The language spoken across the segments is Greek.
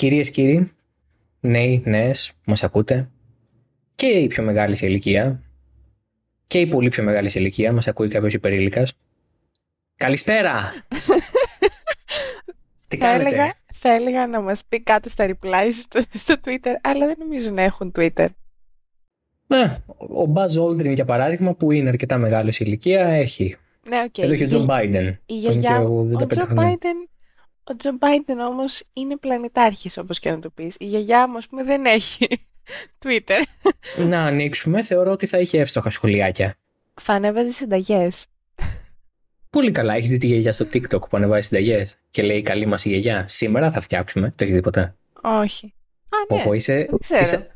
Κυρίες, κύριοι, νέοι, νέες, που μας ακούτε, και οι πιο μεγάλοι σε ηλικία, και οι πολύ πιο μεγάλοι σε ηλικία, μας ακούει κάποιος υπερήλικας. Καλησπέρα! Τι Θα κάνετε; έλεγα, θα έλεγα να μας πει κάτω στα replies στο, στο Twitter, αλλά δεν νομίζω να έχουν Twitter. Ε, ο Buzz Aldrin, για παράδειγμα, που είναι αρκετά μεγάλος σε ηλικία, έχει. Ναι, οκ. Εδώ έχει ο Η- Τζον Biden. Η που είναι γιαγιά και μου, 85 ο Τζο χρονών. Biden, ο Τζο Biden όμως είναι πλανητάρχης όπως και να το πεις. Η γιαγιά μου, ας πούμε, δεν έχει Twitter. Να ανοίξουμε, θεωρώ ότι θα είχε εύστοχα σχολιάκια. Θα ανέβαζε συνταγές. Πολύ καλά. Έχεις δει τη γιαγιά στο TikTok που ανεβάζει συνταγές και λέει Καλή μας η γιαγιά. Σήμερα θα φτιάξουμε. Το έχεις δει ποτέ; Όχι. Α, ναι. Οχο, είσαι. δεν ξέρω. είσαι...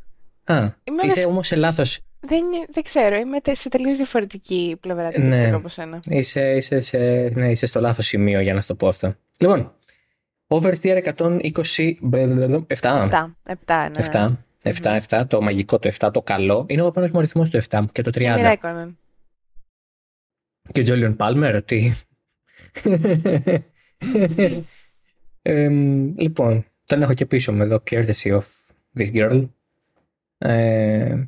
Α, Είμαι είσαι ένας- όμως σε λάθος. Δεν, δεν ξέρω. Είμαι τε- σε τελείως διαφορετική πλευρά του Ναι. TikTok από σένα. Είσαι, είσαι, σε... ναι, είσαι στο λάθος σημείο για να σου το πω αυτό. Λοιπόν, Oversteer 120. μπλε, μπλε, μπλε, 7. Επτά. Επτά, ναι. 7. 7, 7, το μαγικό το 7, το καλό. Είναι ο επόμενο μου αριθμό το 7 και το 30. Και Μιρέκονεν. Και ο Τζόλιον Πάλμερ, τι. Εμ, λοιπόν, τον έχω και πίσω μου εδώ, courtesy of this girl. Ε,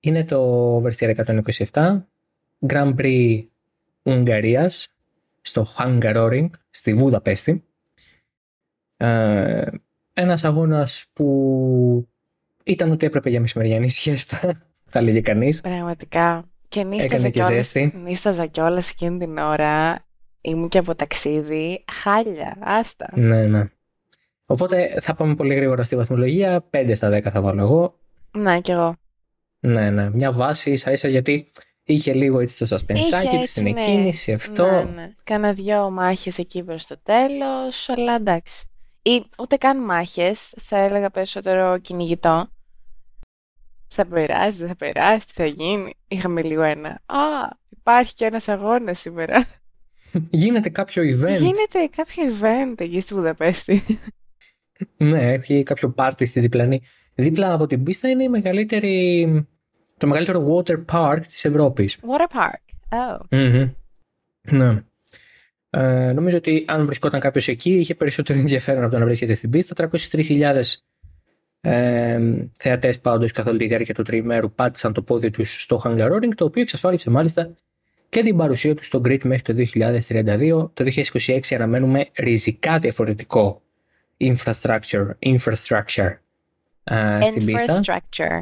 είναι το Oversteer 127, Grand Prix Ουγγαρίας, στο Hungaroring, στη Βουδαπέστη. Ε, ένας αγώνας που ήταν ότι έπρεπε για μεσημεριανή σχέστα, θα λέγε κανείς. Πραγματικά. Και νίσταζα Έκανε και κιόλας, ζέστη. νίσταζα κιόλας εκείνη την ώρα. Ήμουν και από ταξίδι. Χάλια. Άστα. Ναι, ναι. Οπότε θα πάμε πολύ γρήγορα στη βαθμολογία. 5 στα 10 θα βάλω εγώ. Ναι, κι εγώ. Ναι, ναι. Μια βάση ίσα ίσα γιατί είχε λίγο έτσι το σασπενσάκι Είχες του έτσι, στην ναι. εκκίνηση αυτό. Ναι, ναι. Κάνα δυο μάχες εκεί προς το τέλος, αλλά εντάξει. Ή ούτε καν μάχες, θα έλεγα περισσότερο κυνηγητό. Θα περάσει, δεν θα περάσει, τι θα γίνει. Είχαμε λίγο ένα. Α, υπάρχει και ένας αγώνας σήμερα. Γίνεται κάποιο event. Γίνεται κάποιο event εκεί στη Βουδαπέστη. Ναι, έχει κάποιο πάρτι στη διπλανή. Δίπλα από την πίστα είναι η μεγαλύτερη, το μεγαλύτερο water park της Ευρώπης. Water Park. Oh. Μμμ. Ναι. Ε, νομίζω ότι αν βρισκόταν κάποιος εκεί είχε περισσότερο ενδιαφέρον από το να βρίσκεται στην πίστα. 303.000 ε, θεατές πάντως καθ' όλη τη διάρκεια του τριημέρου πάτησαν το πόδι τους στο Hungaroring, το οποίο εξασφάλισε μάλιστα και την παρουσία τους στο Grid μέχρι το 2032. Το 2026 αναμένουμε ριζικά διαφορετικό infrastructure, infrastructure ε, στην πίστα. Infrastructure.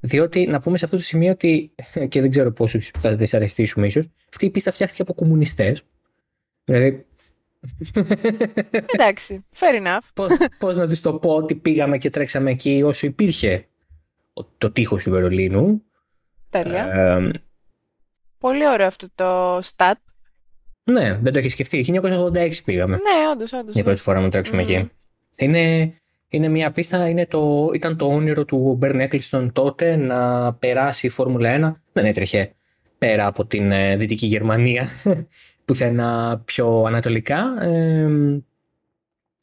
Διότι να πούμε σε αυτό το σημείο ότι, και δεν ξέρω πόσους θα δυσαρεστήσουμε ίσως, αυτή η πίστα φτιάχτηκε από κομμουνιστές. Δηλαδή, Εντάξει, fair enough. πώς να του το πω ότι πήγαμε και τρέξαμε εκεί όσο υπήρχε ο- το τείχος του Βερολίνου. Τέλεια. Ε, Πολύ ωραίο αυτό το stat. ναι, δεν το έχεις σκεφτεί. 1986 πήγαμε Ναι, όντως, όντως. για ναι. πρώτη φορά να τρέξουμε Μμμ. εκεί. Είναι, είναι μια πίστα, είναι το, ήταν το όνειρο του Μπέρν Έκλειστον τότε να περάσει η Φόρμουλα 1. Δεν έτρεχε πέρα από την ε, Δυτική Γερμανία, πουθενά πιο ανατολικά. ε,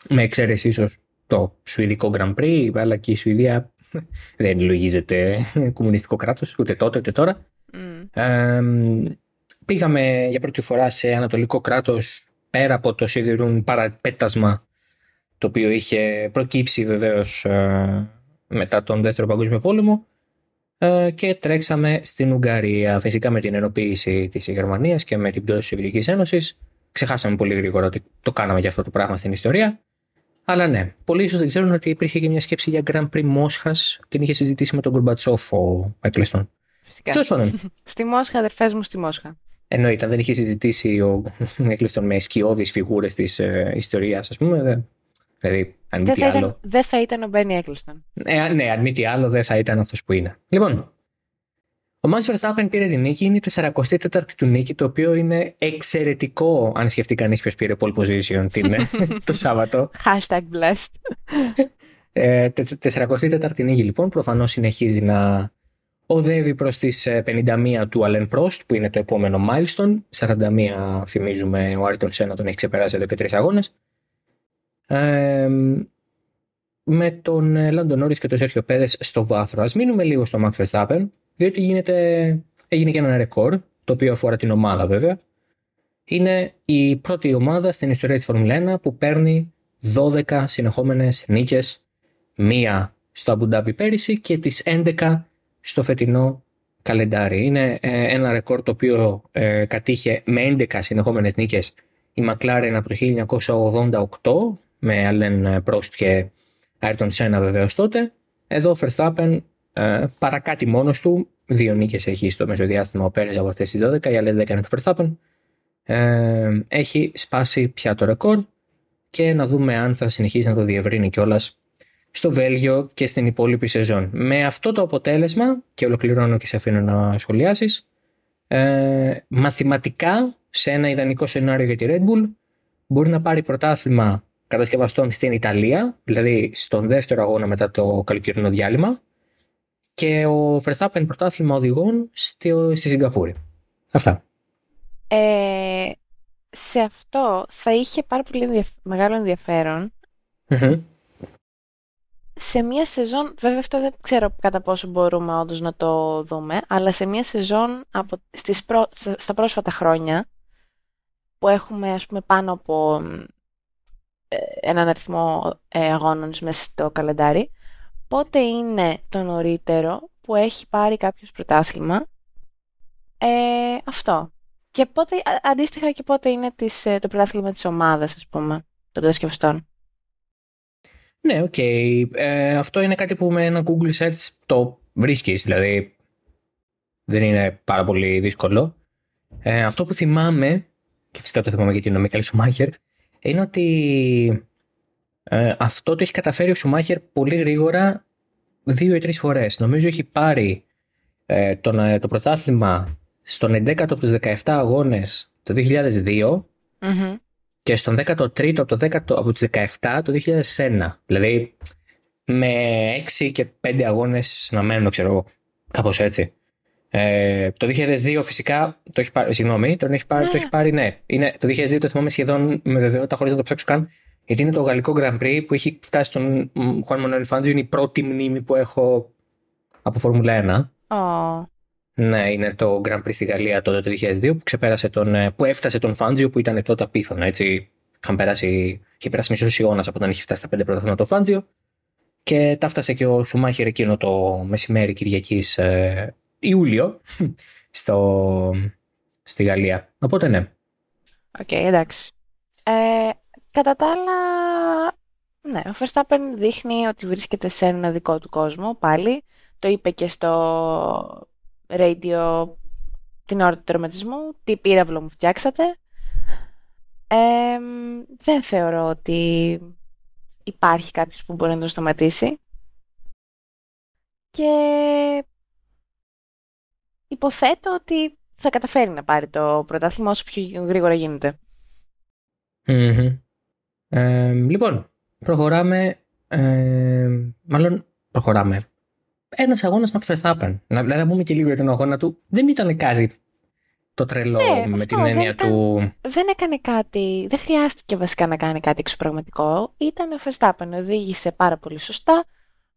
με εξαίρεση ίσως το Σουηδικό Grand Prix, αλλά και η Σουηδία δεν λογίζεται κομμουνιστικό κράτος, ούτε τότε ούτε τώρα. Μμ. Ε, πήγαμε για πρώτη φορά σε ανατολικό κράτος πέρα από το σιδηρούν παραπέτασμα το οποίο είχε προκύψει βεβαίως ε, μετά τον Δεύτερο Παγκόσμιο Πόλεμο ε, και τρέξαμε στην Ουγγαρία φυσικά με την ενοποίηση της Γερμανίας και με την πτώση της Σοβιετικής Ένωσης ξεχάσαμε πολύ γρήγορα ότι το κάναμε για αυτό το πράγμα στην ιστορία αλλά ναι, πολλοί ίσως δεν ξέρουν ότι υπήρχε και μια σκέψη για Grand Prix Μόσχας και την είχε συζητήσει με τον Γκουρμπατσόφ ο Εκλεστόν. Φυσικά. Τέλος πάντων, Στη Μόσχα, αδερφές μου στη Μόσχα. Εννοείται, αν δεν είχε συζητήσει ο Έκλειστον με σκιώδεις φιγούρες της ε, ιστορίας, ας πούμε, δε, δηλαδή, αν μη Δεν τι θα, άλλο. ήταν, δεν θα ήταν ο Μπένι Έκλειστον. Ε, ναι, αν μη τι άλλο, δεν θα ήταν αυτός που είναι. Λοιπόν, ο Max Verstappen πήρε την νίκη, είναι η 44η του νίκη, το οποίο είναι εξαιρετικό αν σκεφτεί κανείς ποιος πήρε pole position την, ε, το Σάββατο. Hashtag blessed. Ε, τε- 44η νίκη λοιπόν, προφανώς συνεχίζει να οδεύει προς τις ε, 51 του Allen Prost που είναι το επόμενο milestone. 41 θυμίζουμε ο Άριτον Σένα τον έχει ξεπεράσει εδώ και τρεις αγώνες. Ε, με τον ε, Lando Norris και τον Σέρχιο Πέρες στο βάθρο. Ας μείνουμε λίγο στο Max Verstappen, διότι γίνεται, έγινε και ένα ρεκόρ, το οποίο αφορά την ομάδα βέβαια. Είναι η πρώτη ομάδα στην ιστορία της Φόρμουλα 1 που παίρνει 12 συνεχόμενες νίκες, μία στο Αμπουντάμπι πέρυσι και τις 11 στο φετινό καλεντάρι. Είναι ε, ένα ρεκόρ το οποίο ε, κατήχε με 11 συνεχόμενες νίκες η McLaren από το 1988 με Allen Prost και Ayrton Senna βεβαίως τότε. Εδώ ο Verstappen ε, παρακάτει μόνος του, δύο νίκες έχει στο μεσοδιάστημα ο Πέρες από αυτές τις 12, οι άλλες 10 είναι του Verstappen. Ε, έχει σπάσει πια το ρεκόρ και να δούμε αν θα συνεχίσει να το διευρύνει κιόλας στο Βέλγιο και στην υπόλοιπη σεζόν. Με αυτό το αποτέλεσμα, και ολοκληρώνω και σε αφήνω να σχολιάσεις, ε, μαθηματικά σε ένα ιδανικό σενάριο για τη Red Bull μπορεί να πάρει πρωτάθλημα κατασκευαστών στην Ιταλία, δηλαδή στον δεύτερο αγώνα μετά το καλοκαιρινό διάλειμμα, και ο Verstappen πρωτάθλημα οδηγών στη, στη Σιγκαπούρη. Αυτά. Ε, σε αυτό θα είχε πάρα πολύ μεγάλο Σε μία σεζόν, βέβαια αυτό δεν ξέρω κατά πόσο μπορούμε όντως να το δούμε, αλλά σε μία σεζόν από, στις στα πρόσφατα χρόνια, που έχουμε ας πούμε πάνω από ε, έναν αριθμό ε, αγώνων μέσα στο καλεντάρι, πότε είναι το νωρίτερο που έχει πάρει κάποιος πρωτάθλημα; Ε, αυτό. Και πότε, αντίστοιχα και πότε είναι τις, ε, το πρωτάθλημα της ομάδας, ας πούμε, των κατασκευαστών. Ναι, OK. Okay. Ε, αυτό είναι κάτι που με ένα Google Search το βρίσκεις, δηλαδή δεν είναι πάρα πολύ δύσκολο. Ε, αυτό που θυμάμαι, και φυσικά το θυμάμαι γιατί είναι ο Μίκαελ Σουμάχερ, είναι ότι ε, αυτό το έχει καταφέρει ο Σουμάχερ πολύ γρήγορα δύο ή τρεις φορές. Νομίζω έχει πάρει ε, το, ε, το πρωτάθλημα στον 11ο από τους 17 αγώνες το 2002 και στον 13ο από, το 10, από τους 17 το 2001. Δηλαδή με 6 και 5 αγώνες να μένουν, ξέρω εγώ, κάπως έτσι. Ε, το 2002 φυσικά το έχει πάρει, συγγνώμη, το έχει πάρει, το έχει πάρει ναι. Είναι, το 2002 το θυμάμαι σχεδόν με βεβαιότητα χωρίς να το ψάξω καν, γιατί είναι το γαλλικό Grand Prix που έχει φτάσει στον Juan Manuel Fangio, είναι η πρώτη μνήμη που έχω από Φόρμουλα 1. Oh. Ναι, είναι το Grand Prix στη Γαλλία τότε το 2002 που, ξεπέρασε τον, ε, που έφτασε τον Φάντζιο που ήταν τότε απίθανο. Έτσι, είχαν περάσει, είχε περάσει μισός αιώνας από όταν είχε φτάσει στα πέντε πρωταθλήματα το Φάντζιο. Και τα φτάσε και ο Σουμάχερ εκείνο το μεσημέρι Κυριακής ε, Ιούλιο στο, στη Γαλλία. Οπότε ναι. OK, okay, εντάξει. Ε, κατά τα άλλα, ναι, ο Verstappen δείχνει ότι βρίσκεται σε ένα δικό του κόσμο πάλι. Το είπε και στο radio την ώρα του τερματισμού, τι πύραυλο μου φτιάξατε. δεν θεωρώ ότι υπάρχει κάποιος που μπορεί να το σταματήσει. Και υποθέτω ότι θα καταφέρει να πάρει το πρωτάθλημα όσο πιο γρήγορα γίνεται. λοιπόν, προχωράμε. μάλλον προχωράμε ένας αγώνας Max Verstappen. Να, δηλαδή, να πούμε και λίγο για τον αγώνα του. Δεν ήταν κάτι το τρελό ναι, με την έννοια του. Δεν έκανε κάτι. Δεν χρειάστηκε βασικά να κάνει κάτι εξωπραγματικό. Ήταν ο Verstappen. Οδήγησε πάρα πολύ σωστά.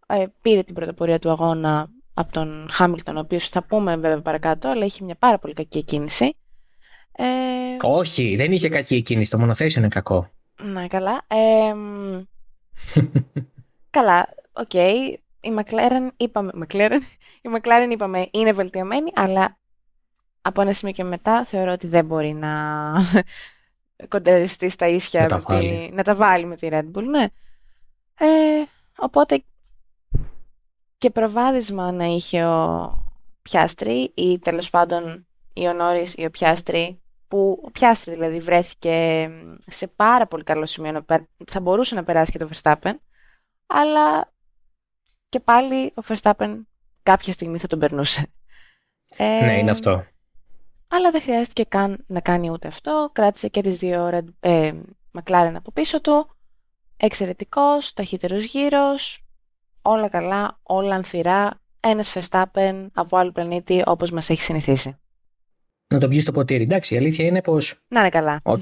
Ε, πήρε την πρωτοπορία του αγώνα από τον Χάμιλτον, ο οποίος θα πούμε βέβαια παρακάτω, αλλά είχε μια πάρα πολύ κακή εκκίνηση. Ε... Όχι, δεν είχε κακή εκκίνηση. Το μονοθέσιο είναι κακό. Ναι, καλά. Ε, καλά, OK. Okay η McLaren είπαμε, McLaren, η McLaren είπαμε είναι βελτιωμένη, αλλά από ένα σημείο και μετά θεωρώ ότι δεν μπορεί να κοντραριστεί στα ίσια, να, τα τη, να τα βάλει με τη Red Bull, ναι. Ε, οπότε και προβάδισμα να είχε ο Πιάστρη ή τέλος πάντων η Ονόρης ή ο Πιάστρη που ο Πιάστρη δηλαδή βρέθηκε σε πάρα πολύ καλό σημείο θα μπορούσε να περάσει και το Verstappen αλλά και πάλι ο Verstappen κάποια στιγμή θα τον περνούσε. Ε, ναι, είναι αυτό. Αλλά δεν χρειάστηκε καν να κάνει ούτε αυτό. Κράτησε και τις δύο ε, McLaren από πίσω του. Εξαιρετικός, ταχύτερος γύρος. Όλα καλά, όλα ανθυρά. Ένας Verstappen από άλλο πλανήτη όπως μας έχει συνηθίσει. Να το πιεις στο ποτήρι. Εντάξει, η αλήθεια είναι πως... Να είναι καλά. Ο...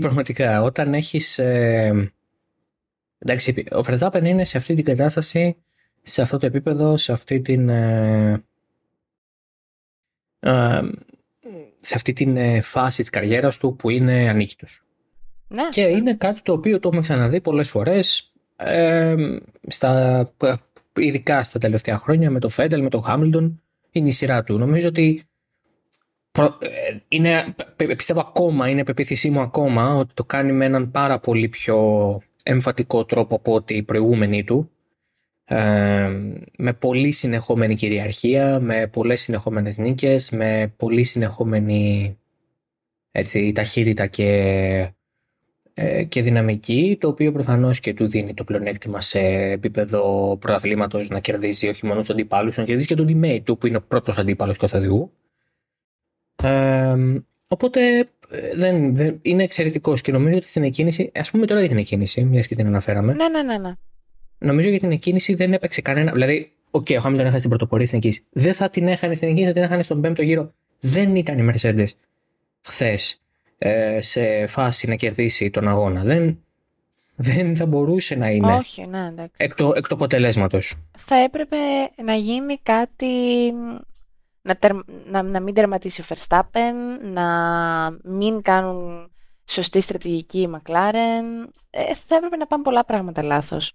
Πραγματικά, όταν έχεις... Ε... Εντάξει, ο Verstappen είναι σε αυτή την κατάσταση σε αυτό το επίπεδο, σε αυτή την, ε, ε, σε αυτή την ε, φάση της καριέρας του που είναι ανίκητος. Ναι. Και είναι κάτι το οποίο το έχουμε ξαναδεί πολλές φορές ε, στα, ειδικά στα τελευταία χρόνια με το Φέντελ, με το Χάμιλτον είναι η σειρά του. Νομίζω ότι ε, είναι, πιστεύω ακόμα, είναι πεποίθησή μου ακόμα ότι το κάνει με έναν πάρα πολύ πιο εμφατικό τρόπο από ότι οι προηγούμενοι του ε, με πολύ συνεχόμενη κυριαρχία, με πολλές συνεχόμενες νίκες, με πολύ συνεχόμενη έτσι, ταχύτητα και, ε, και δυναμική, το οποίο προφανώς και του δίνει το πλεονέκτημα σε επίπεδο πρωταθλήματος να κερδίζει όχι μόνο τους αντιπάλους, να κερδίζει και τον teammate του που είναι ο πρώτος αντίπαλος του οδηγού. Ε, οπότε ε, δεν, δεν, είναι εξαιρετικός και νομίζω ότι στην εκκίνηση, ας πούμε τώρα για την εκκίνηση, μιας και την αναφέραμε. Ναι, ναι, ναι. ναι. Νομίζω για την εκκίνηση δεν έπαιξε κανένα. Δηλαδή, OK, okay, ο Χάμιλτον έχασε την πρωτοπορία στην εκκίνηση. Δεν θα την έχανε στην εκκίνηση, θα την έχανε στον πέμπτο γύρο. Δεν ήταν η Mercedes χθες ε, σε φάση να κερδίσει τον αγώνα. Δεν, δεν θα μπορούσε να είναι Όχι, ναι, εντάξει. εκ του εκ αποτελέσματος. Θα έπρεπε να γίνει κάτι να, τερ, να, να μην τερματίσει ο Verstappen, να μην κάνουν σωστή στρατηγική η McLaren. Ε, θα έπρεπε να πάνε πολλά πράγματα λάθος.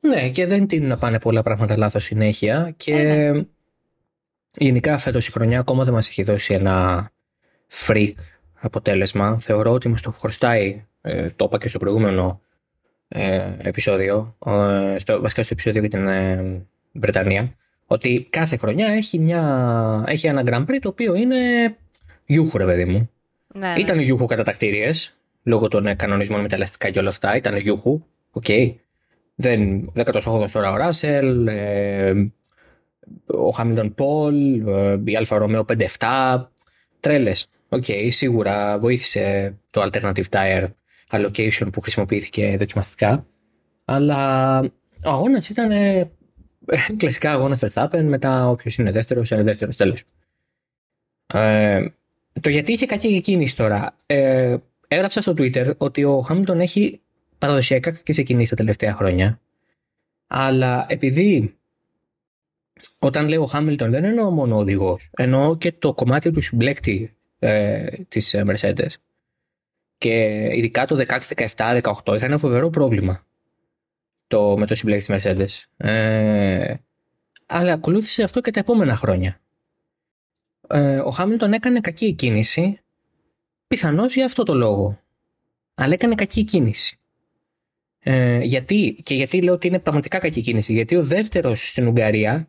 Ναι, και δεν τείνουν να πάνε πολλά πράγματα λάθος συνέχεια και ε, ναι. γενικά φέτος η χρονιά ακόμα δεν μας έχει δώσει ένα freak αποτέλεσμα. Θεωρώ ότι μας το χρωστάει, ε, το είπα και στο προηγούμενο ε, επεισόδιο, ε, στο, βασικά στο επεισόδιο για την ε, Βρετανία, ότι κάθε χρονιά έχει, μια, έχει ένα Grand Prix το οποίο είναι γιούχου ρε παιδί μου. Ναι, ναι. Ήταν γιούχου κατατακτήριες, λόγω των κανονισμών με τα ελαστικά και όλα αυτά, ήταν γιούχου, OK. Okay. Δεν, 18ο τώρα ο Ράσελ, ε, ο Χάμιλτον pole, ε, η Alfa Romeo 5-7, τρέλες. OK, okay, σίγουρα βοήθησε το alternative tire allocation που χρησιμοποιήθηκε δοκιμαστικά, αλλά ο αγώνας ήταν κλασικά αγώνας Verstappen, μετά όποιος είναι δεύτερος, είναι δεύτερος τέλος. Ε, το γιατί είχε κακή εκκίνηση τώρα. Ε, έγραψα στο Twitter ότι ο Χάμιλτον έχει παραδοσιακά κακές εκκινήσεις τα τελευταία χρόνια. Αλλά επειδή όταν λέω Χάμιλτον δεν εννοώ μόνο οδηγός, εννοώ και το κομμάτι του συμπλέκτη ε, της Mercedes. Και ειδικά το 16, 17, 18 είχαν ένα φοβερό πρόβλημα το, με το συμπλέκτη της Mercedes. Ε, αλλά ακολούθησε αυτό και τα επόμενα χρόνια. Ε, ο Χάμιλτον έκανε κακή κίνηση, πιθανώς για αυτό το λόγο. Αλλά έκανε κακή κίνηση. Ε, γιατί, και γιατί λέω ότι είναι πραγματικά κακή κίνηση. Γιατί ο δεύτερος στην Ουγγαρία,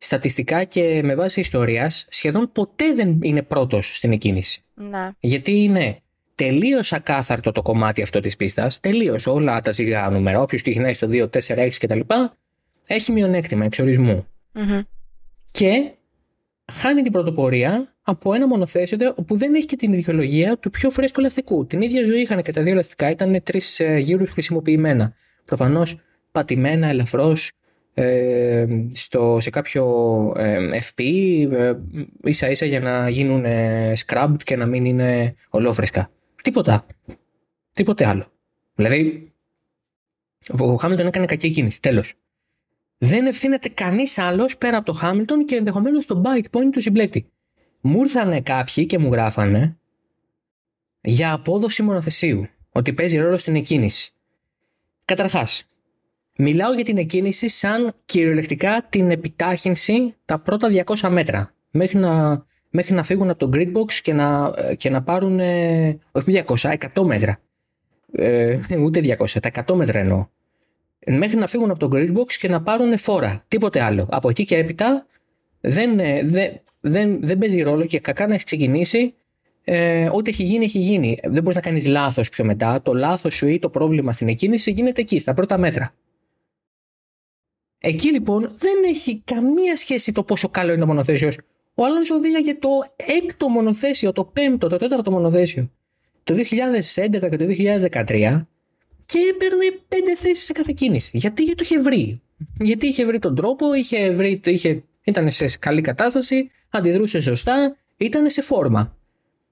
στατιστικά και με βάση ιστορίας, σχεδόν ποτέ δεν είναι πρώτος στην εκκίνηση. Να. Γιατί είναι τελείως ακάθαρτο το κομμάτι αυτό της πίστας. Τελείως όλα τα ζυγά νούμερα. Όποιος κυνηγάει στο 2, 4, 6 κτλ. έχει μειονέκτημα εξορισμού. Mm-hmm. Και χάνει την πρωτοπορία από ένα μονοθέσιο που δεν έχει και την ιδιολογία του πιο φρέσκου ελαστικού. Την ίδια ζωή είχαν και τα δύο ελαστικά, ήταν τρεις ε, γύρους χρησιμοποιημένα. Προφανώς πατημένα ελαφρώς ε, σε κάποιο ε, FP ε, ίσα ίσα για να γίνουν ε, scrubbed και να μην είναι ολόφρεσκα. Τίποτα. Τίποτε άλλο. Δηλαδή, ο Χάμιλτον έκανε κακή κίνηση. Τέλος. Δεν ευθύνεται κανείς άλλος πέρα από το Χάμιλτον και ενδεχομένως το bite point του συμπλέκτη. Μου ήρθανε κάποιοι και μου γράφανε για απόδοση μονοθεσίου. Ότι παίζει ρόλο στην εκκίνηση. Καταρχάς, μιλάω για την εκκίνηση σαν κυριολεκτικά την επιτάχυνση τα πρώτα 200 μέτρα. Μέχρι να μέχρι να φύγουν από το grid box και να, και να πάρουν, ε, όχι 200, 100 μέτρα. Ε, ούτε 200, τα 100 μέτρα εννοώ. Μέχρι να φύγουν από το grid box και να πάρουν φόρα. Τίποτε άλλο. Από εκεί και έπειτα δεν, ε, δεν, δεν, δεν παίζει ρόλο και κακά να έχει ξεκινήσει. Ε, ό,τι έχει γίνει, έχει γίνει. Δεν μπορείς να κάνεις λάθος πιο μετά. Το λάθος σου ή το πρόβλημα στην εκκίνηση γίνεται εκεί, στα πρώτα μέτρα. Εκεί λοιπόν δεν έχει καμία σχέση το πόσο καλό είναι το μονοθέσιος ο Αλόνσο οδήγαγε το έκτο μονοθέσιο, το πέμπτο, το τέταρτο μονοθέσιο το 2011 και το 2013 και έπαιρνε πέντε θέσεις σε κάθε κίνηση. Γιατί, γιατί το είχε βρει; Γιατί είχε βρει τον τρόπο, είχε βρει, είχε, ήταν σε καλή κατάσταση, αντιδρούσε σωστά, ήταν σε φόρμα.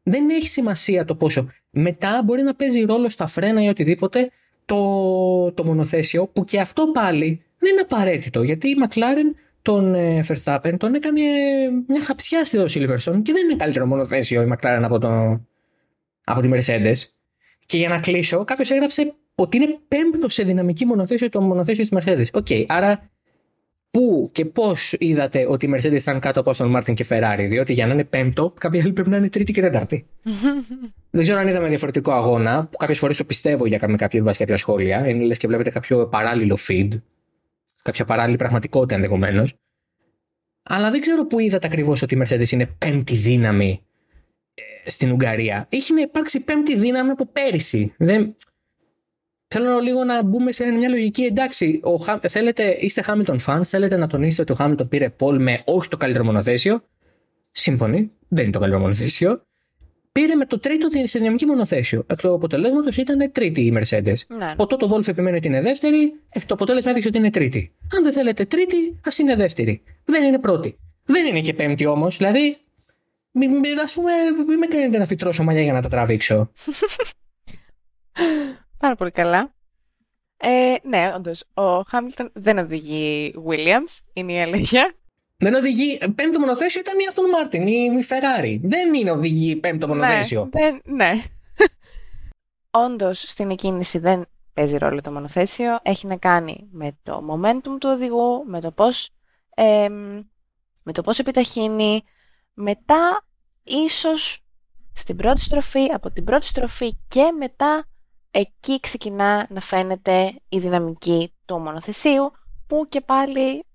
Δεν έχει σημασία το πόσο. Μετά μπορεί να παίζει ρόλο στα φρένα ή οτιδήποτε το, το μονοθέσιο, που και αυτό πάλι δεν είναι απαραίτητο. Γιατί η McLaren τον ε, Verstappen τον έκανε μια χαψιά στη Silverstone και δεν είναι καλύτερο μονοθέσιο η McLaren από, το, από τη Mercedes. Και για να κλείσω, κάποιος έγραψε ότι είναι πέμπτο σε δυναμική μονοθέσιο το μονοθέσιο της Mercedes. OK, okay, άρα πού και πώς είδατε ότι η Mercedes ήταν κάτω από Aston Martin και Ferrari. Διότι για να είναι πέμπτο, κάποιοι άλλοι πρέπει να είναι τρίτοι και τέταρτοι. Δεν ξέρω αν είδαμε διαφορετικό αγώνα, που κάποιες φορές το πιστεύω για με κάποια βάση κάποια σχόλια. Είναι λες και βλέπετε κάποιο παράλληλο feed, κάποια παράλληλη πραγματικότητα ενδεχομένως. Αλλά δεν ξέρω πού είδατε ακριβώς ότι η Mercedes είναι πέμπτη δύναμη ε, στην Ουγγαρία. Έχει να υπάρξει πέμπτη δύναμη από πέρυσι. Δεν... Θέλω λίγο να μπούμε σε μια λογική. Εντάξει, ο, θέλετε, είστε Hamilton fans, θέλετε να τονίσετε ότι ο Hamilton πήρε Paul με όχι το καλύτερο μονοθέσιο. Σύμφωνοι, δεν είναι το καλύτερο μονοθέσιο. Πήρε με το τρίτο σε δυναμική μονοθέσιο. Εκ του αποτελέσματος ήταν τρίτη η Mercedes. Ναι. Ο Toto Wolff επιμένει ότι είναι δεύτερη, το αποτέλεσμα έδειξε ότι είναι τρίτη. Αν δεν θέλετε τρίτη, ας είναι δεύτερη. Δεν είναι πρώτη. Δεν είναι και πέμπτη όμως. Δηλαδή, ας πούμε, μην με κάνετε να φυτρώσω μαλλιά για να τα τραβήξω. Πάρα πολύ καλά. Ε, ναι, όντως. Ο Χάμιλτον δεν οδηγεί Williams, είναι η αλήθεια. Δεν οδηγεί. Πέμπτο μονοθέσιο ήταν η Aston Μάρτιν, η, η Ferrari. Δεν είναι οδηγεί πέμπτο ναι, μονοθέσιο. Ναι, δεν, ναι. Όντως στην εκκίνηση δεν παίζει ρόλο το μονοθέσιο. Έχει να κάνει με το momentum του οδηγού, με το πώς ε, με το πώς επιταχύνει. Μετά, ίσως στην πρώτη στροφή, από την πρώτη στροφή και μετά εκεί ξεκινά να φαίνεται η δυναμική του μονοθεσίου που και πάλι ε,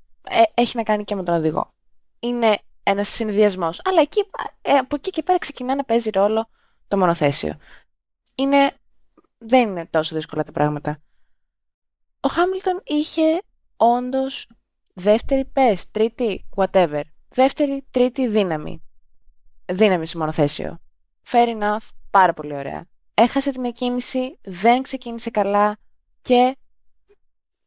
έχει να κάνει και με τον οδηγό. Είναι ένας συνδυασμός. Αλλά εκεί, ε, από εκεί και πέρα ξεκινά να παίζει ρόλο το μονοθέσιο. Είναι, δεν είναι τόσο δύσκολα τα πράγματα. Ο Χάμιλτον είχε όντως δεύτερη πες, τρίτη, whatever. Δεύτερη, τρίτη δύναμη. Δύναμη σε μονοθέσιο. Fair enough, πάρα πολύ ωραία έχασε την εκκίνηση, δεν ξεκίνησε καλά και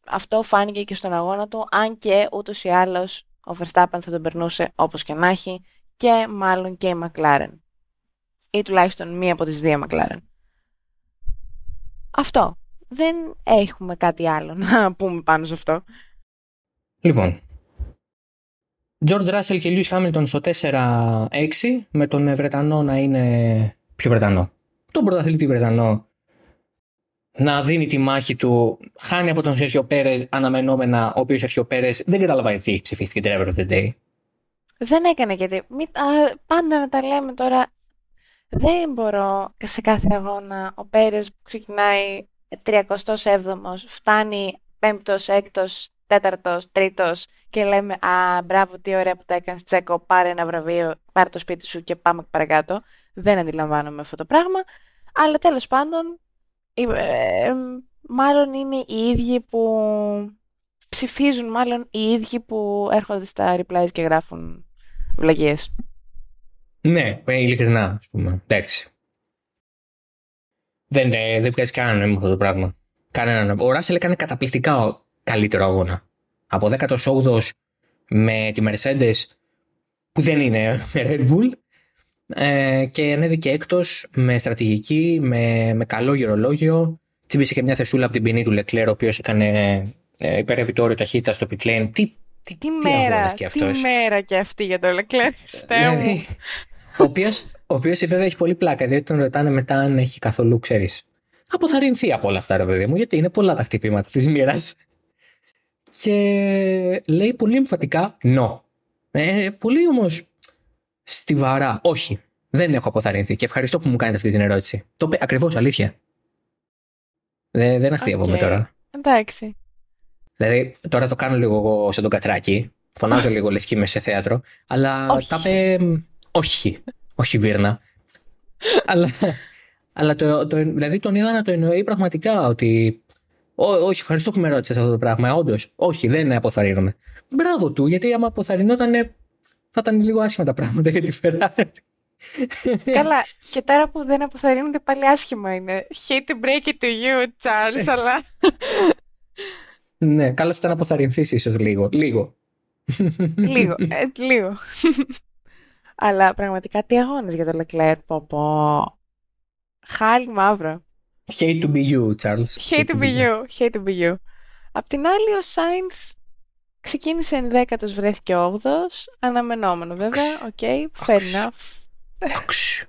αυτό φάνηκε και στον αγώνα του, αν και ούτως ή άλλως ο Verstappen θα τον περνούσε όπως και να έχει και μάλλον και η McLaren. Ή τουλάχιστον μία από τις δύο McLaren. Αυτό. Δεν έχουμε κάτι άλλο να πούμε πάνω σε αυτό. Λοιπόν, George Russell και Lewis Hamilton στο 4-6 με τον Βρετανό να είναι πιο Βρετανό τον πρωταθλητή Βρετανό να δίνει τη μάχη του, χάνει από τον Σέρχιο Πέρες αναμενόμενα, ο οποίος Σέρχιο Πέρες δεν καταλαβαίνει τι ψηφίστηκε την Driver of the Day. Δεν έκανε γιατί. πάντα να τα λέμε τώρα. Δεν μπορώ σε κάθε αγώνα ο Πέρες που ξεκινάει 37ο, φτάνει 5ο, 6ο, 4ο, 3ο και λέμε Α, μπράβο, τι ωραία που τα έκανες, Τσέκο. Πάρε ένα βραβείο, πάρε το σπίτι σου και πάμε παρακάτω. Δεν αντιλαμβάνομαι αυτό το πράγμα. Αλλά τέλος πάντων, ε, μάλλον είναι οι ίδιοι που ψηφίζουν, μάλλον οι ίδιοι που έρχονται στα replies και γράφουν βλαγίες. Ναι, ειλικρινά, ας πούμε. Εντάξει. Δεν, ε, δεν βγάζει κανένα νόημα αυτό το πράγμα. Κανένα. Ο Ράσελ έκανε καταπληκτικά καλύτερο αγώνα. Από 18ο με τη Mercedes που δεν είναι Red Bull ε, και ανέβηκε έκτος με στρατηγική, με, με καλό γερολόγιο. Τσίμπησε και μια θεσούλα από την ποινή του Λεκλέρ, ο οποίος έκανε ε, όριο ταχύτητα στο pit lane. Τι, τι, τι, μέρα, και τι μέρα και αυτή για τον Λεκλέρ, δηλαδή, ο οποίος ο οποίος, βέβαια έχει πολύ πλάκα, διότι τον ρωτάνε μετά αν έχει καθόλου, ξέρεις. Αποθαρρυνθεί από όλα αυτά, ρε παιδί μου, γιατί είναι πολλά τα χτυπήματα της μοίρας. Και λέει πολύ εμφατικά no. Ε, πολύ όμως στιβαρά. Όχι. Δεν έχω αποθαρρυνθεί και ευχαριστώ που μου κάνετε αυτή την ερώτηση. Το είπε ακριβώς αλήθεια. Δεν, δεν αστείευομαι okay. τώρα. Εντάξει. Δηλαδή, τώρα το κάνω λίγο εγώ σαν τον Κατράκη. Φωνάζω λίγο λες και είμαι σε θέατρο. Αλλά όχι. τα είπε. Όχι. Όχι, Βίρνα. αλλά αλλά το, το, δηλαδή τον είδα να το εννοεί πραγματικά ότι. Ό, όχι, ευχαριστώ που με ρώτησες αυτό το πράγμα. Όντως, όχι, δεν αποθαρρύνομαι. Μπράβο του, γιατί άμα αποθαρρυνόταν θα ήταν λίγο άσχημα τα πράγματα για τη Ferrari. Καλά, και τώρα που δεν αποθαρρύνονται πάλι άσχημα είναι. Hate to break it to you, Charles, αλλά... ναι, καλό θα να αποθαρρυνθείς ίσως λίγο. Λίγο. λίγο, ε, λίγο. αλλά πραγματικά τι αγώνες για το Leclerc, πω πω. Χάλι μαύρο. Hate to be you, Charles. Hate, to be you. Hate to be you. Απ' την άλλη, ο Sainz Ξεκίνησε ενδέκατος, βρέθηκε όγδοος. Αναμενόμενο βέβαια. OK, okay, fair enough. Εντάξει.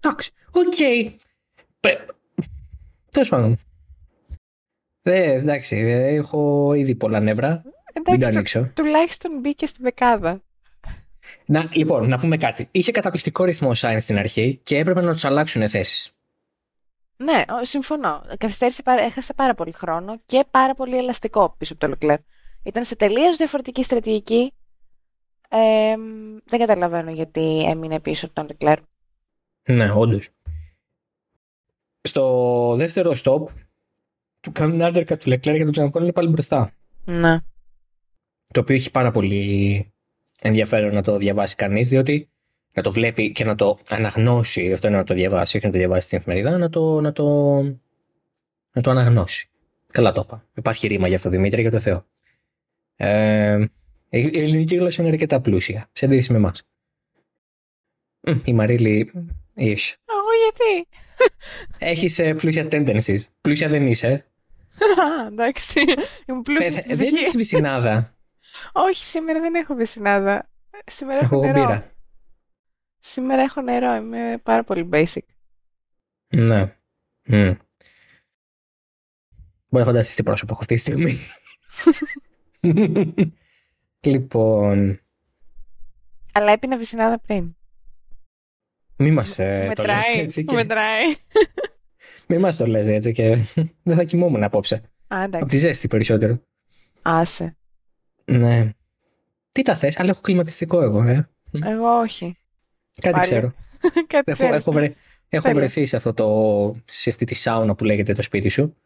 Εντάξει. Οκ. Τέλος πάντων. Ε, εντάξει, έχω ήδη πολλά νεύρα. Μην το ανοίξω. του, τουλάχιστον μπήκε στην δεκάδα. Να, λοιπόν, να πούμε κάτι. Είχε καταπληκτικό ρυθμό ο Σάινς στην αρχή και έπρεπε να τους αλλάξουν θέσεις. Ναι, ο- συμφωνώ. Καθυστέρησε, πάρα- έχασε πάρα πολύ χρόνο και πάρα πολύ ελαστικό πίσω από το Leclerc. Ήταν σε τελείως διαφορετική στρατηγική. Ε, μ, δεν καταλαβαίνω γιατί έμεινε πίσω από τον Leclerc. Ναι, όντως. Στο δεύτερο stop, του κάνουν undercut του Leclerc και τον ξανακώνουν πάλι μπροστά. Ναι. Το οποίο έχει πάρα πολύ ενδιαφέρον να το διαβάσει κανείς, διότι να το βλέπει και να το αναγνώσει. Αυτό είναι να το διαβάσει, όχι να το διαβάσει στην εφημερίδα, να το, να το, να το αναγνώσει. Καλά το είπα. Υπάρχει ρήμα για αυτό, Δημήτρη, για το Θεό. Ε, η η ελληνική γλώσσα είναι αρκετά πλούσια, σε αντίθεση με εμάς. Η Μαρίλη, είσαι. Εγώ γιατί; Έχεις πλούσια tendencies. Πλούσια δεν είσαι. Α, εντάξει. Είμαι πλούσια Ε, στην δεν ψυχή. έχεις βυσινάδα. Όχι, σήμερα δεν έχω βυσινάδα. Σήμερα έχω Εγώ νερό. μπήρα. Σήμερα έχω νερό. Είμαι πάρα πολύ basic. Ναι. Μμ. Μπορεί να φανταστείς τι πρόσωπο έχω αυτή τη στιγμή. λοιπόν, Αλλά έπεινα βυσινάδα πριν. μη μας ε, το λες μετράει. έτσι και... Μετράει. Μη μας το λες έτσι και δεν θα κοιμόμουν απόψε. Α, Από εντάξει. τη ζέστη περισσότερο. Άσε. Ναι. Τι τα θες, αλλά έχω κλιματιστικό εγώ, ε. Εγώ όχι. Κάτι Πάλι. ξέρω. Κάτι Έχω, ξέρεις. έχω, βρε- έχω Τέλεια. βρεθεί σε, αυτό το, σε αυτή τη σάουνα που λέγεται το σπίτι σου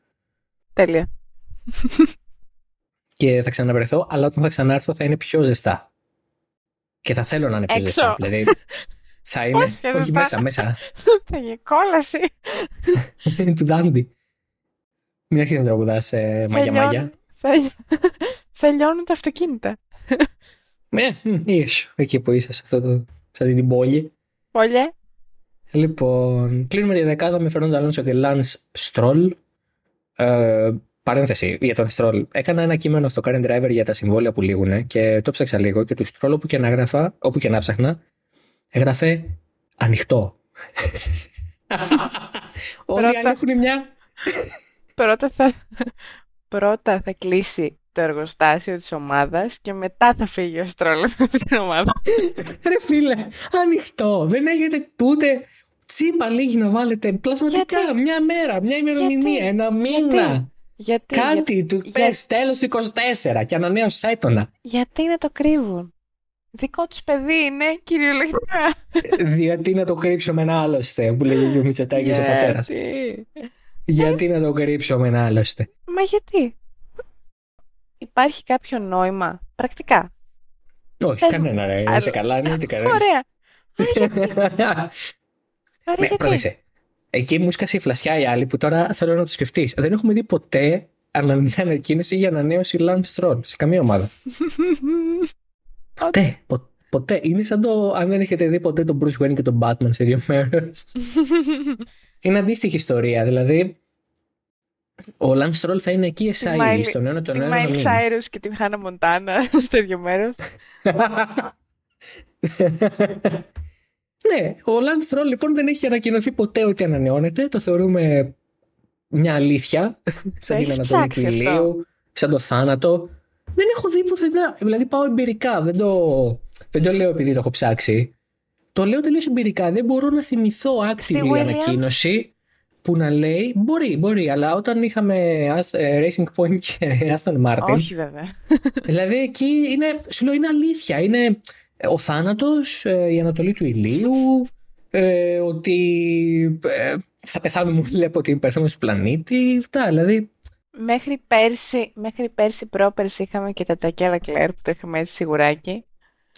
Τέλεια. Και θα ξαναβρεθώ, αλλά όταν θα ξανάρθω θα είναι πιο ζεστά. Και θα θέλω να είναι πιο Έξω. ζεστά. Δηλαδή, θα είναι. Πώς πιο όχι ζεστά; μέσα, μέσα. Θα γίνει κόλαση. του Δάντι. Μην αρχίσει να τραγουδάς ε, μάγια μάγια. Θα... θα λιώνουν τα αυτοκίνητα. Ε, μ, είσαι εκεί που είσαι, σε, αυτό το, σε αυτή την πόλη. Πολιέ. Λοιπόν, κλείνουμε τη δεκάδα με Φερνάντο Αλόνσο και Lance Stroll. Ε, παρένθεση για τον Stroll. Έκανα ένα κείμενο στο Current Driver για τα συμβόλαια που λήγουν και το ψάξα λίγο και του Stroll όπου και να γράφα, όπου και να ψάχνα, έγραφε ανοιχτό. Όλοι Πρώτα- αν έχουν μια. Πρώτα θα... Πρώτα θα κλείσει το εργοστάσιο της ομάδας και μετά θα φύγει ο Στρόλ από την ομάδα. Ρε φίλε, ανοιχτό. Δεν έχετε ούτε τσίπα λίγη να βάλετε πλασματικά. Γιατί; Μια μέρα, μια ημερομηνία, Γιατί; ένα μήνα. Γιατί; Γιατί, Κάτι για- του για- πες τέλος του 24 και ανανέωσέ το να. γιατί να το κρύβουν; Δικό τους παιδί είναι κυριολεκτικά. Γιατί να το κρύψω με ένα άλλωστε που λέγει ο Μητσοτάκης ο πατέρας. Γιατί; Γιατί να το κρύψω με ένα άλλωστε; Μα γιατί; Υπάρχει κάποιο νόημα; Πρακτικά. Όχι, Πες μου. κανένα ρε. Αλλά- Είσαι καλά, ναι, τι κανένα. Ωραία. Άρα Ναι, γιατί; πρόσεξε. Εκεί μου σκάσε η φλασιά η άλλη που τώρα θέλω να το σκεφτείς. Δεν έχουμε δει ποτέ ανα- ανακοίνωση για ανανέωση Lance Stroll σε καμία ομάδα. Ποτέ. πο- ποτέ. Είναι σαν το αν δεν έχετε δει ποτέ τον Bruce Wayne και τον Batman σε δύο μέρες. είναι αντίστοιχη ιστορία. Δηλαδή, ο Lance Stroll θα είναι εκεί εσάι Miley- στον ένα τον Τη ένα. να Miley μην. Cyrus και τη Hannah Montana στο ίδιο μέρος. Ναι, ο Lance Stroll λοιπόν δεν έχει ανακοινωθεί ποτέ ότι ανανεώνεται. Το θεωρούμε μια αλήθεια. σαν την έχεις ανατολή του ψάξει αυτό. ηλίου, σαν το θάνατο. Δεν έχω δει πουθενά. Δηλαδή πάω εμπειρικά. Δεν το, δεν το λέω επειδή το έχω ψάξει. Το λέω τελείως εμπειρικά. Δεν μπορώ να θυμηθώ actively Williams. ανακοίνωση που να λέει. Μπορεί, μπορεί, αλλά όταν είχαμε As- ε, Racing Point και Aston Martin. Όχι βέβαια. Δηλαδή εκεί είναι, σου λέω, είναι αλήθεια. Είναι ε, ο θάνατος, ε, η ανατολή του ηλίου, ε, ότι ε, θα πεθάνουμε μου λέει από την υπερθέρμανση του πλανήτη. Αυτά, δηλαδή. Μέχρι πέρσι, μέχρι πέρσι πρόπερσι είχαμε και τα Τακέλα Κλέρ που το είχαμε έτσι σιγουράκι.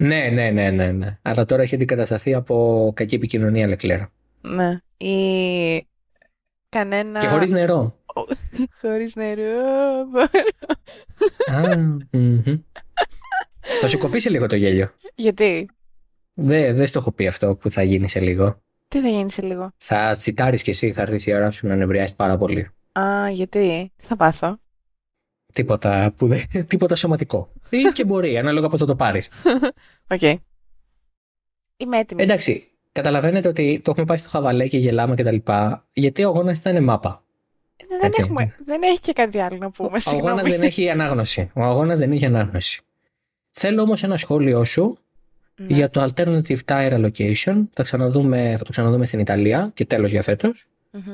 Ναι, ναι, ναι, ναι, ναι. Αλλά τώρα έχει αντικατασταθεί από κακή επικοινωνία, Λεκλέρα. Ναι. Ή κανένα... Και χωρίς νερό. Χωρίς νερό. Α, μμμ. Θα σου κοπήσει λίγο το γέλιο. Γιατί; Δεν δεν στο έχω πει αυτό που θα γίνει σε λίγο. Τι θα γίνει σε λίγο; Θα τσιτάρεις κι εσύ, θα έρθει η ώρα σου να νευριάσεις πάρα πολύ. Α, γιατί; Τι θα πάθω; Τίποτα, που δεν, τίποτα σωματικό. Ή και μπορεί, ανάλογα πώς θα το πάρεις. Οκ. Είμαι έτοιμη. Εντάξει, καταλαβαίνετε ότι το έχουμε πάει στο χαβαλέ και γελάμε κτλ. Γιατί ο αγώνας ήταν μάπα. Δεν δεν, έχουμε, δεν έχει και κάτι άλλο να πούμε. Ο, ο αγώνας δεν έχει ανάγνωση. Ο αγώνας δεν έχει ανάγνωση. Θέλω όμως ένα σχόλιο σου ναι. για το Alternative Tire Allocation. Θα, ξαναδούμε, θα το ξαναδούμε στην Ιταλία και τέλος για φέτος.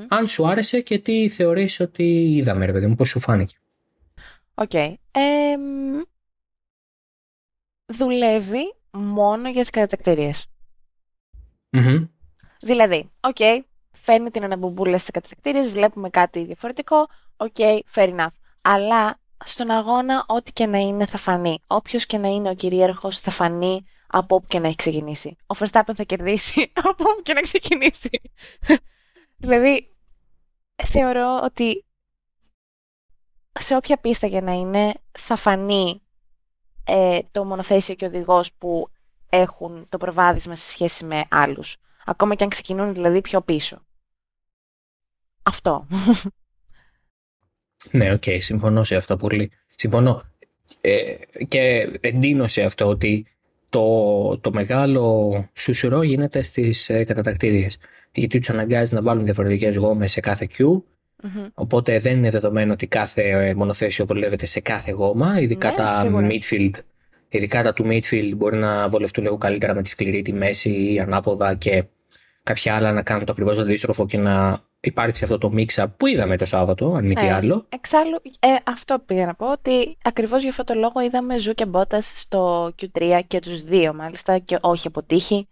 Αν σου άρεσε και τι θεωρείς ότι είδαμε, ρε παιδί μου, πώς σου φάνηκε. OK. Okay. Ε, δουλεύει μόνο για τις κατατακτήριες. Δηλαδή, OK, okay, φέρνει την αναμπουμπούλα στις κατατακτήριες, βλέπουμε κάτι διαφορετικό, OK, okay, fair enough. Αλλά στον αγώνα, ό,τι και να είναι θα φανεί. Όποιος και να είναι ο κυρίαρχος θα φανεί από όπου και να έχει ξεκινήσει. Ο Verstappen θα κερδίσει από όπου και να ξεκινήσει. δηλαδή, θεωρώ ότι σε όποια πίστα και να είναι θα φανεί ε, το μονοθέσιο και ο οδηγός που έχουν το προβάδισμα σε σχέση με άλλους. Ακόμα και αν ξεκινούν δηλαδή πιο πίσω. Αυτό. Ναι, OK, okay, συμφωνώ σε αυτό πολύ. Συμφωνώ. Ε, και εντείνω σε αυτό ότι το, το μεγάλο σουσουρό γίνεται στις ε, κατατακτήριες. Γιατί τους αναγκάζει να βάλουν διαφορετικές γόμες σε κάθε Q Οπότε δεν είναι δεδομένο ότι κάθε ε, μονοθέσιο βολεύεται σε κάθε γόμα, ειδικά ναι, τα midfield. Ειδικά τα του midfield μπορεί να βολευτούν λίγο καλύτερα με τη σκληρή, τη μέση ή ανάποδα και κάποια άλλα να κάνουν το ακριβώς αντίστροφο και να υπάρξει αυτό το μίξα που είδαμε το Σάββατο, αν μη τι ε, άλλο. Εξάλλου, ε, αυτό πήγα να πω, ότι ακριβώς για αυτό το λόγο είδαμε Ζου και Μπότας στο Q3 και τους δύο μάλιστα, και όχι από τύχη,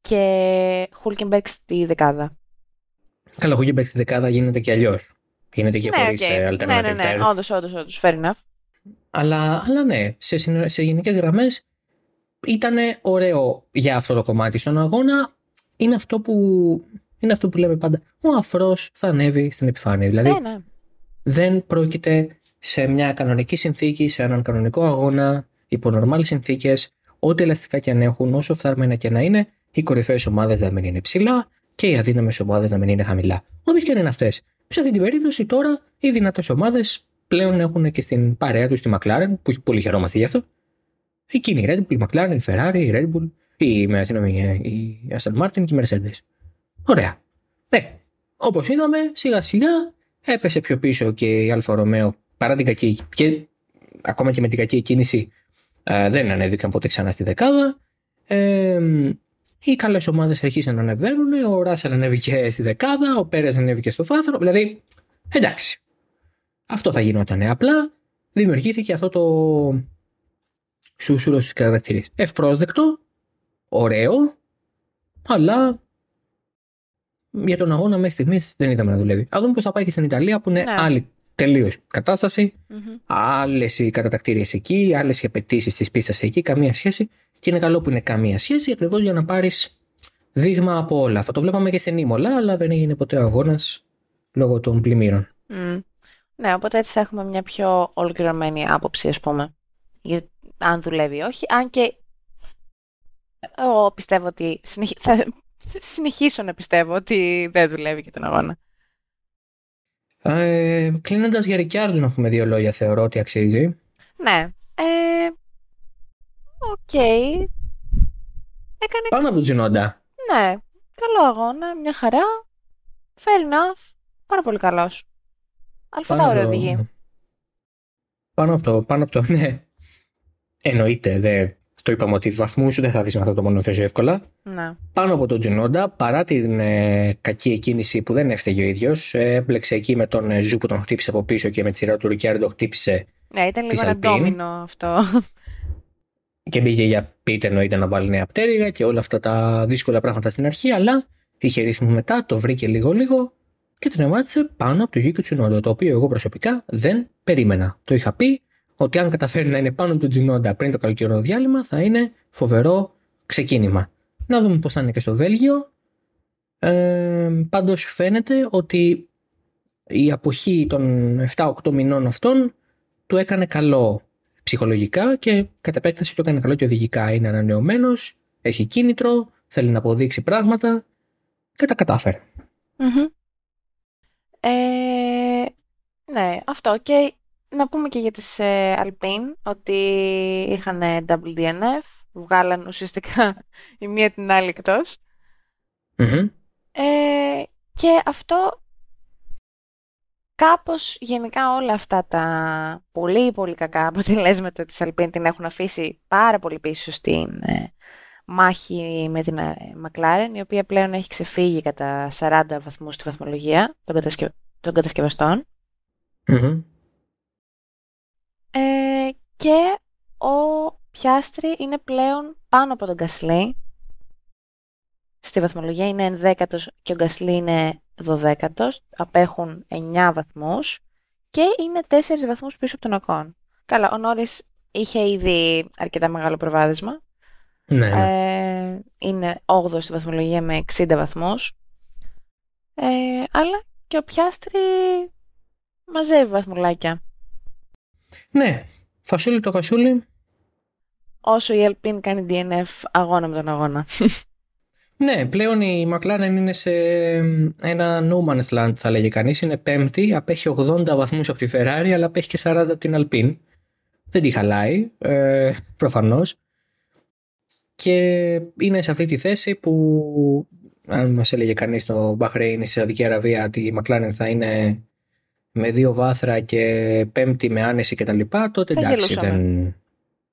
και Χούλκεμπεργκ στη δεκάδα. Καλά, Χούλκεμπεργκ στη δεκάδα γίνεται και αλλιώς. Γίνεται και ναι, χωρίς okay. alternative ναι, ναι, ναι. ναι. Όντως, όντως, όντως. Fair enough. Αλλά, αλλά ναι, σε, σε γενικές γραμμές ήταν ωραίο για αυτό το κομμάτι στον αγώνα. Είναι αυτό που, είναι αυτό που λέμε πάντα. Ο αφρός θα ανέβει στην επιφάνεια. Δηλαδή, ναι, ναι. δεν πρόκειται σε μια κανονική συνθήκη, σε έναν κανονικό αγώνα, υπό νορμάλε συνθήκες, ό,τι ελαστικά και αν έχουν, όσο φθαρμένα και να είναι, οι κορυφαίες ομάδες να μην είναι ψηλά και οι αδύναμες ομάδες να μην είναι χαμηλά. Όποιε και αν είναι αυτές. Σε αυτή την περίπτωση τώρα οι δυνατές ομάδες πλέον έχουν και στην παρέα τους τη McLaren, που πολύ χαιρόμαστε γι' αυτό. Εκείνη η Red Bull, η McLaren, η Ferrari, η Red Bull, η, η Aston Martin και η Mercedes. Ωραία. Ναι. Όπως είδαμε, σιγά σιγά έπεσε πιο πίσω και η Alfa Romeo παρά την κακή και ακόμα και με την κακή εκκίνηση ε, δεν ανέβηκαν ποτέ ξανά στη δεκάδα. Ε, οι καλές ομάδες αρχίσαν να ανεβαίνουν. Ο Ράσελ ανέβηκε στη δεκάδα, ο Πέρες ανέβηκε στο βάθρο. Δηλαδή, εντάξει. Αυτό θα γινόταν. Απλά δημιουργήθηκε αυτό το σούσουρος στι κατακτηρίε. Ευπρόσδεκτο, ωραίο, αλλά για τον αγώνα μέχρι στιγμής δεν είδαμε να δουλεύει. Α δούμε πώς θα πάει και στην Ιταλία που είναι ναι. άλλη τελείως κατάσταση. Mm-hmm. Άλλες οι κατατακτήριες εκεί, άλλες οι απαιτήσεις της πίστας εκεί, καμία σχέση. Και είναι καλό που είναι καμία σχέση ακριβώς για να πάρεις δείγμα από όλα. Αυτό το βλέπαμε και στην Ήμολα, αλλά δεν έγινε ποτέ ο αγώνας λόγω των πλημμύρων. Mm. Ναι, οπότε έτσι θα έχουμε μια πιο ολοκληρωμένη άποψη, ας πούμε. Για αν δουλεύει ή όχι. Αν και εγώ πιστεύω ότι. Θα συνεχίσω να πιστεύω ότι δεν δουλεύει και τον αγώνα. Ε, Κλείνοντας για Ρικιάρντο, να πούμε δύο λόγια, θεωρώ ότι αξίζει. Ναι. Ε, Οκ. Okay. Έκανε... Πάνω από τον Τσουνόντα. Ναι. Καλό αγώνα, μια χαρά. Fair enough. Πάρα πολύ καλός. Αλφαταουράια οδηγεί. Πάνω από το, πάνω από το, ναι. Εννοείται, δε, το είπαμε ότι βαθμούς σου δεν θα δεις με αυτό το μονοθέσιο εύκολα. Ναι. Πάνω από τον Τσουνόντα, παρά την ε, κακή εκκίνηση που δεν έφταιγε ο ίδιος, ε, έμπλεξε εκεί με τον ε, Ζου που τον χτύπησε από πίσω και με τη σειρά του Ρικιάρντο χτύπησε. Ναι, ήταν λίγο ένα ντόμινο αυτό και μπήκε για πίτε εννοείται να βάλει νέα πτέρυγα και όλα αυτά τα δύσκολα πράγματα στην αρχή, αλλά είχε ρύθμο μετά, το βρήκε λίγο-λίγο και τρεμάτισε πάνω από το Γιούκιο Τσουνόντα, το οποίο εγώ προσωπικά δεν περίμενα. Το είχα πει ότι αν καταφέρει να είναι πάνω από τον Τσουνόντα πριν το καλοκαιρινό διάλειμμα, θα είναι φοβερό ξεκίνημα. Να δούμε πώς θα είναι και στο Βέλγιο. Ε, Πάντως φαίνεται ότι η αποχή των 7-8 μηνών αυτών του έκανε καλό ψυχολογικά και κατ' επέκταση το έκανε καλό και οδηγικά. Είναι ανανεωμένος, έχει κίνητρο, θέλει να αποδείξει πράγματα και τα καταφερε Ε, ναι, αυτό. Και να πούμε και για τις ε, Alpine ότι είχαν double DNF, βγάλαν ουσιαστικά η μία την άλλη Ε, και αυτό κάπως γενικά όλα αυτά τα πολύ πολύ κακά αποτελέσματα της Αλπίν την έχουν αφήσει πάρα πολύ πίσω στην ε, μάχη με την Μακλάρεν, η οποία πλέον έχει ξεφύγει κατά 40 βαθμούς στη βαθμολογία των, κατασκευ... των κατασκευαστων Ε, και ο Πιάστρη είναι πλέον πάνω από τον Γκασλή. Στη βαθμολογία είναι ενδέκατος και ο Γκασλή είναι δωδέκατος. Απέχουν 9 βαθμούς και είναι 4 βαθμούς πίσω από τον Οκόν. Καλά, ο Νόρις είχε ήδη αρκετά μεγάλο προβάδισμα. Ναι, ναι. Ε, είναι 8 στη βαθμολογία με 60 βαθμούς. Ε, αλλά και ο Πιάστρη μαζεύει βαθμουλάκια. Ναι, φασούλι το φασούλι. Όσο η Alpine κάνει DNF αγώνα με τον αγώνα. Ναι, πλέον η McLaren είναι σε ένα no man's land θα λέγει κανείς. Είναι πέμπτη, απέχει 80 βαθμούς από τη Ferrari αλλά απέχει και 40 από την Alpine. Δεν τη χαλάει, ε, προφανώς. Και είναι σε αυτή τη θέση που αν μας έλεγε κανείς στο Bahrain, στη Σαουδική Αραβία ότι η McLaren θα είναι με δύο βάθρα και πέμπτη με άνεση και τα λοιπά, τότε Θα εντάξει γελούσαμε. δεν...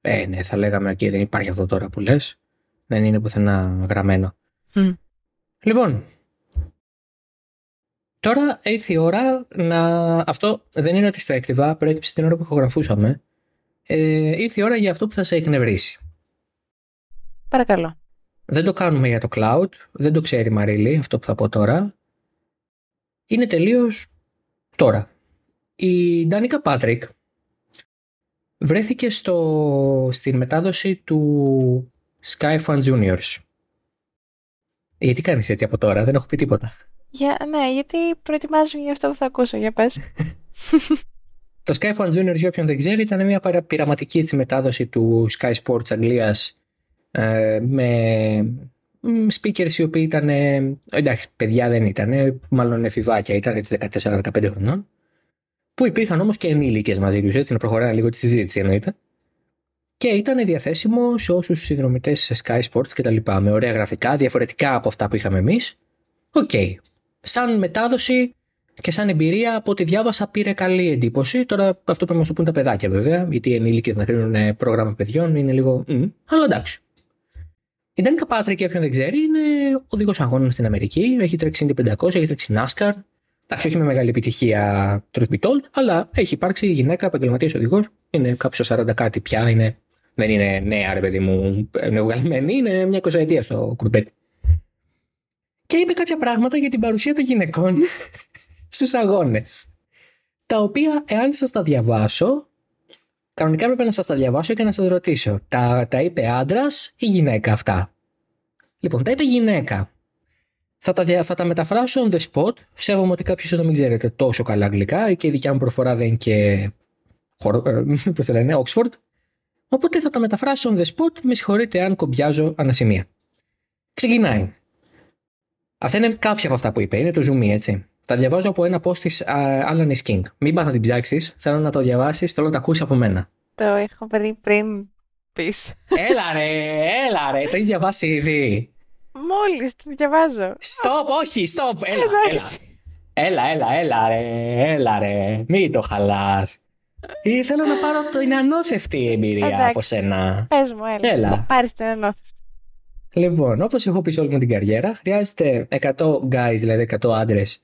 Ε, ναι, θα λέγαμε εκεί δεν υπάρχει αυτό τώρα που λες. Δεν είναι πουθενά γραμμένο. Μμ. Λοιπόν, τώρα ήρθε η ώρα να... Αυτό δεν είναι ότι στο έκρυβα, προέκυψε την ώρα που ηχογραφούσαμε. Ε, ήρθε η ώρα για αυτό που θα σε εκνευρίσει. Παρακαλώ. Δεν το κάνουμε για το cloud, δεν το ξέρει η Μαρίλη αυτό που θα πω τώρα. Είναι τελείως τώρα. Η Ντάνικα Πάτρικ βρέθηκε στο, στην μετάδοση του Sky Fun Juniors. Γιατί κάνεις έτσι από τώρα, δεν έχω πει τίποτα. Για, ναι, γιατί προετοιμάζομαι για αυτό που θα ακούσω. Για πες. Το Sky Fun Juniors, για όποιον δεν ξέρει, ήταν μια παρα- πειραματική έτσι, μετάδοση του Sky Sports Αγγλίας ε, με μ, speakers οι οποίοι ήταν, ε, εντάξει, παιδιά δεν ήταν, μάλλον εφηβάκια, ήταν έτσι 14-15 χρονών, που υπήρχαν όμως και ενήλικες μαζί τους, έτσι να προχωράει λίγο τη συζήτηση εννοείται. Και ήταν διαθέσιμο σε όσους συνδρομητές σε Sky Sports και τα λοιπά, με ωραία γραφικά, διαφορετικά από αυτά που είχαμε εμείς. Οκ. Σαν μετάδοση και σαν εμπειρία από ό,τι διάβασα πήρε καλή εντύπωση. Τώρα αυτό πρέπει να μας το πούν τα παιδάκια βέβαια, γιατί οι ενήλικες να κρίνουν ε, πρόγραμμα παιδιών είναι λίγο. μ, αλλά εντάξει. Η Ντάνικα Πάτρικ, για όποιον δεν ξέρει, είναι οδηγός αγώνων στην Αμερική. Έχει τρέξει Indy 500, έχει τρέξει NASCAR. Εντάξει, όχι με μεγάλη επιτυχία, truth be told, αλλά έχει υπάρξει γυναίκα επαγγελματίας οδηγός. Είναι κάποιος 40 κάτι πια, είναι, δεν είναι νέα, ρε παιδί μου, νεοβγαλμένη, είναι μια 20 ετία στο κουρμπέτι. Και είπε κάποια πράγματα για την παρουσία των γυναικών στους αγώνες. Τα οποία, εάν σας τα διαβάσω, κανονικά έπρεπε να σας τα διαβάσω και να σας ρωτήσω. Τα, τα είπε άντρας ή γυναίκα αυτά; Λοιπόν, τα είπε γυναίκα. Θα τα, δια- θα τα μεταφράσω on the spot. Σέβομαι ότι κάποιοι ίσως να μην ξέρετε τόσο καλά αγγλικά και η δικιά μου προφορά δεν είναι και. χορο- ε, πώς το λένε, Oxford. Οπότε θα τα μεταφράσω on the spot. Με συγχωρείτε αν κομπιάζω ανασημεία. Ξεκινάει. Αυτά είναι κάποια από αυτά που είπε. Είναι το zoom, έτσι. Τα διαβάζω από ένα post της Alan is King. Μην πας να την ψάξεις. Θέλω να το διαβάσεις. Θέλω να το ακούσεις από μένα. Το έχω βρει πριν πεις. έλα ρε, έλα ρε. Το έχεις διαβάσει ήδη. Μόλις το διαβάζω. Stop, όχι, stop. Έλα, έλα. Εντάξει. Έλα, έλα, έλα ρε, έλα ρε. Μην το χαλάς. Ε, θέλω να πάρω το είναι ανώθευτη εμπειρία Εντάξει. από σένα. Πες μου, έλα. Έλα. Πάρεις την ενώθευτη. Λοιπόν, όπως έχω πει σε όλη μου την καριέρα, χρειάζεται 100 guys, δηλαδή 100 άντρες,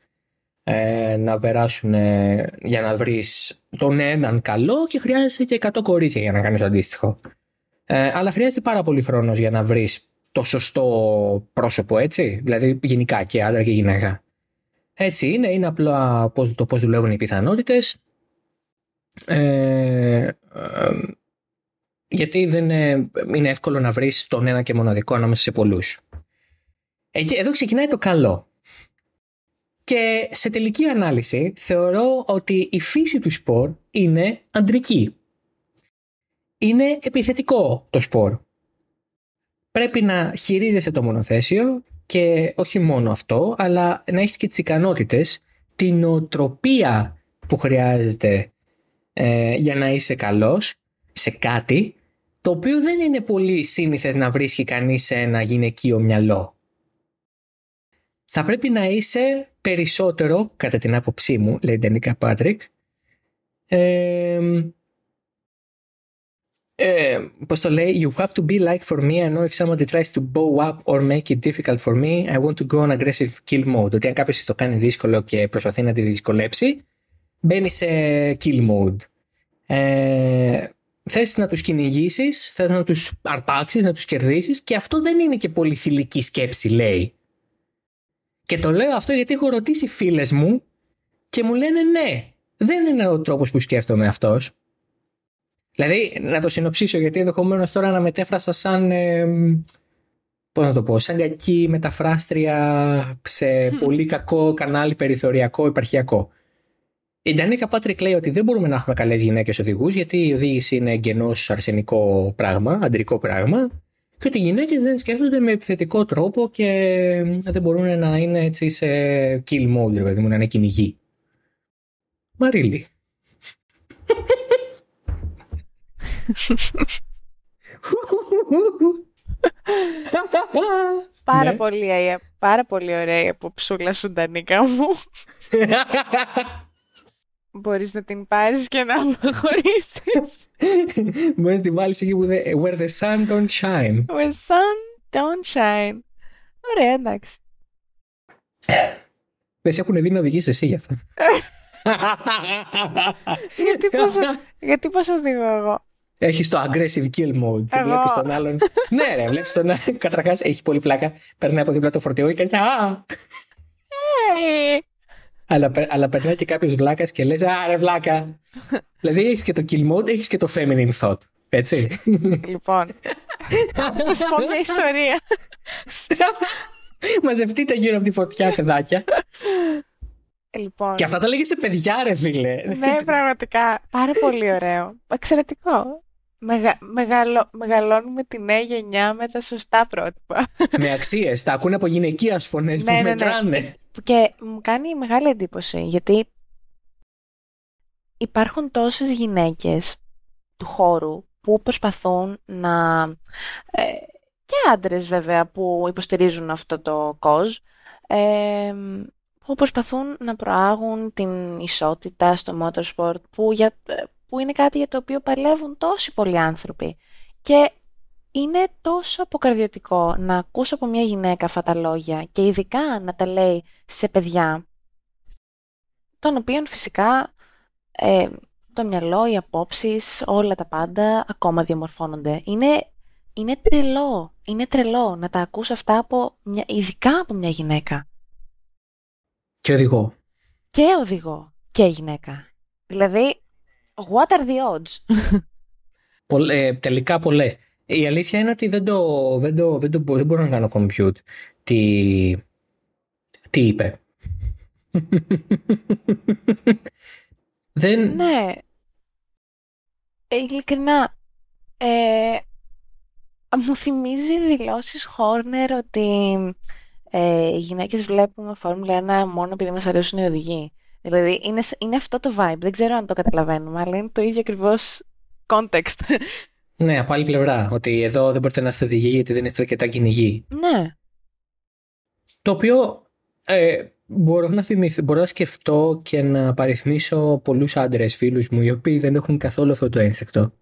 ε, να περάσουν ε, για να βρεις τον έναν καλό και χρειάζεται και 100 κορίτσια για να κάνεις το αντίστοιχο. Ε, αλλά χρειάζεται πάρα πολύ χρόνος για να βρεις το σωστό πρόσωπο, έτσι, δηλαδή γενικά και άντρα και γυναίκα. Έτσι είναι, είναι απλά πώς, το πώς δουλεύουν οι πιθανότητες. Ε, ε, γιατί δεν είναι, είναι εύκολο να βρεις τον ένα και μοναδικό ανάμεσα σε πολλούς. Εκεί, εδώ ξεκινάει το καλό. Και σε τελική ανάλυση θεωρώ ότι η φύση του σπορ είναι αντρική. Είναι επιθετικό το σπορ. Πρέπει να χειρίζεσαι το μονοθέσιο και όχι μόνο αυτό, αλλά να έχεις και τις ικανότητες, την νοοτροπία που χρειάζεται ε, για να είσαι καλός σε κάτι το οποίο δεν είναι πολύ σύνηθες να βρίσκει κανείς σε ένα γυναικείο μυαλό. θα πρέπει να είσαι περισσότερο, κατά την άποψή μου, λέει η Ντανίκα Πάτρικ, ε, ε, πώς το λέει, you have to be like for me, I know if somebody tries to bow up or make it difficult for me, I want to go on aggressive kill mode. Ότι αν κάποιος το κάνει δύσκολο και προσπαθεί να τη δυσκολέψει, μπαίνει σε kill mode. Ε, θες να τους κυνηγήσεις, θες να τους αρπάξεις, να τους κερδίσεις και αυτό δεν είναι και πολύ θηλυκή σκέψη λέει. Και το λέω αυτό γιατί έχω ρωτήσει φίλες μου και μου λένε ναι, δεν είναι ο τρόπος που σκέφτομαι αυτός. Δηλαδή, να το συνοψίσω, γιατί ενδεχομένως τώρα να μετέφρασα σαν. Ε, πώς να το πω, σαν κακή μεταφράστρια σε πολύ κακό κανάλι περιθωριακό, υπαρχιακό. Η Ντανίκα Πάτρικ λέει ότι δεν μπορούμε να έχουμε καλές γυναίκες οδηγούς, γιατί η οδήγηση είναι εγγενώς αρσενικό πράγμα, αντρικό πράγμα, και ότι οι γυναίκες δεν σκέφτονται με επιθετικό τρόπο και δεν μπορούν να είναι έτσι σε kill mode, δηλαδή να είναι κυνηγοί. Μαρίλη. πάρα, Ναι. πολύ, πάρα πολύ ωραία η αποψούλα σου, Ντανίκα μου. Μπορείς να την πάρεις και να αποχωρήσεις. Μπορεί να τη βάλεις εκεί που δεν. Where the sun don't shine. With sun don't shine. Ωραία, εντάξει. Δεν σε έχουν δει να οδηγήσει εσύ γι' αυτό. γιατί, πώς, γιατί πώς οδηγώ εγώ; Έχεις το aggressive kill mode. Και Εγώ. βλέπεις τον άλλον. ναι, ρε, βλέπεις τον άλλον. Καταρχάς έχει πολύ πλάκα. Περνάει από δίπλα το φορτηγό και κάνει. Α! Ε, Αλλά, πε- αλλά περνάει και κάποιος βλάκας και λες: Α, ρε, βλάκα. δηλαδή έχεις και το kill mode, έχεις και το feminine thought. Έτσι. λοιπόν, θα σας πω μια ιστορία. Μαζευτείτε γύρω από τη φωτιά, παιδάκια. λοιπόν, και αυτά τα λέγε σε παιδιά, ρε φίλε. ναι, πραγματικά, πάρα πολύ ωραίο. Εξαιρετικό. Μεγα, μεγαλω, μεγαλώνουμε τη νέα γενιά με τα σωστά πρότυπα. με αξίες. Τα ακούνε από γυναικείας φωνές που Ναι, ναι, ναι. μετράνε. Και μου κάνει μεγάλη εντύπωση γιατί υπάρχουν τόσες γυναίκες του χώρου που προσπαθούν να... ε, και άντρες βέβαια που υποστηρίζουν αυτό το κοζ ε, που προσπαθούν να προάγουν την ισότητα στο motorsport που, για, ε, που είναι κάτι για το οποίο παλεύουν τόσοι πολλοί άνθρωποι. Και είναι τόσο αποκαρδιωτικό να ακούς από μια γυναίκα αυτά τα λόγια και ειδικά να τα λέει σε παιδιά των οποίων φυσικά ε, το μυαλό, οι απόψεις, όλα τα πάντα ακόμα διαμορφώνονται. Είναι, είναι τρελό, είναι τρελό να τα ακούς αυτά από μια, ειδικά από μια γυναίκα Και οδηγώ. και οδηγό και γυναίκα. Δηλαδή, what are the odds? Πολλ- ε, τελικά πολλές. Η αλήθεια είναι ότι δεν το, δεν το, δεν το μπο- δεν μπορώ να κάνω compute τι, τι είπε. δεν, Ναι. Ε, ειλικρινά. Ε, μου θυμίζει δηλώσεις Χόρνερ ότι ε, οι γυναίκες βλέπουμε Φόρμουλα 1 μόνο επειδή μας αρέσουν οι οδηγοί. Δηλαδή είναι, σ- είναι αυτό το vibe. Δεν ξέρω αν το καταλαβαίνουμε, αλλά είναι το ίδιο ακριβώς context. ναι, από άλλη πλευρά. Ότι εδώ δεν μπορείτε να είστε οδηγοί γιατί δεν είστε αρκετά κυνηγοί. ναι. Το οποίο ε, μπορώ, να θυμηθώ, μπορώ να σκεφτώ και να παριθμίσω πολλούς άντρες φίλους μου οι οποίοι δεν έχουν καθόλου αυτό το ένστικτο.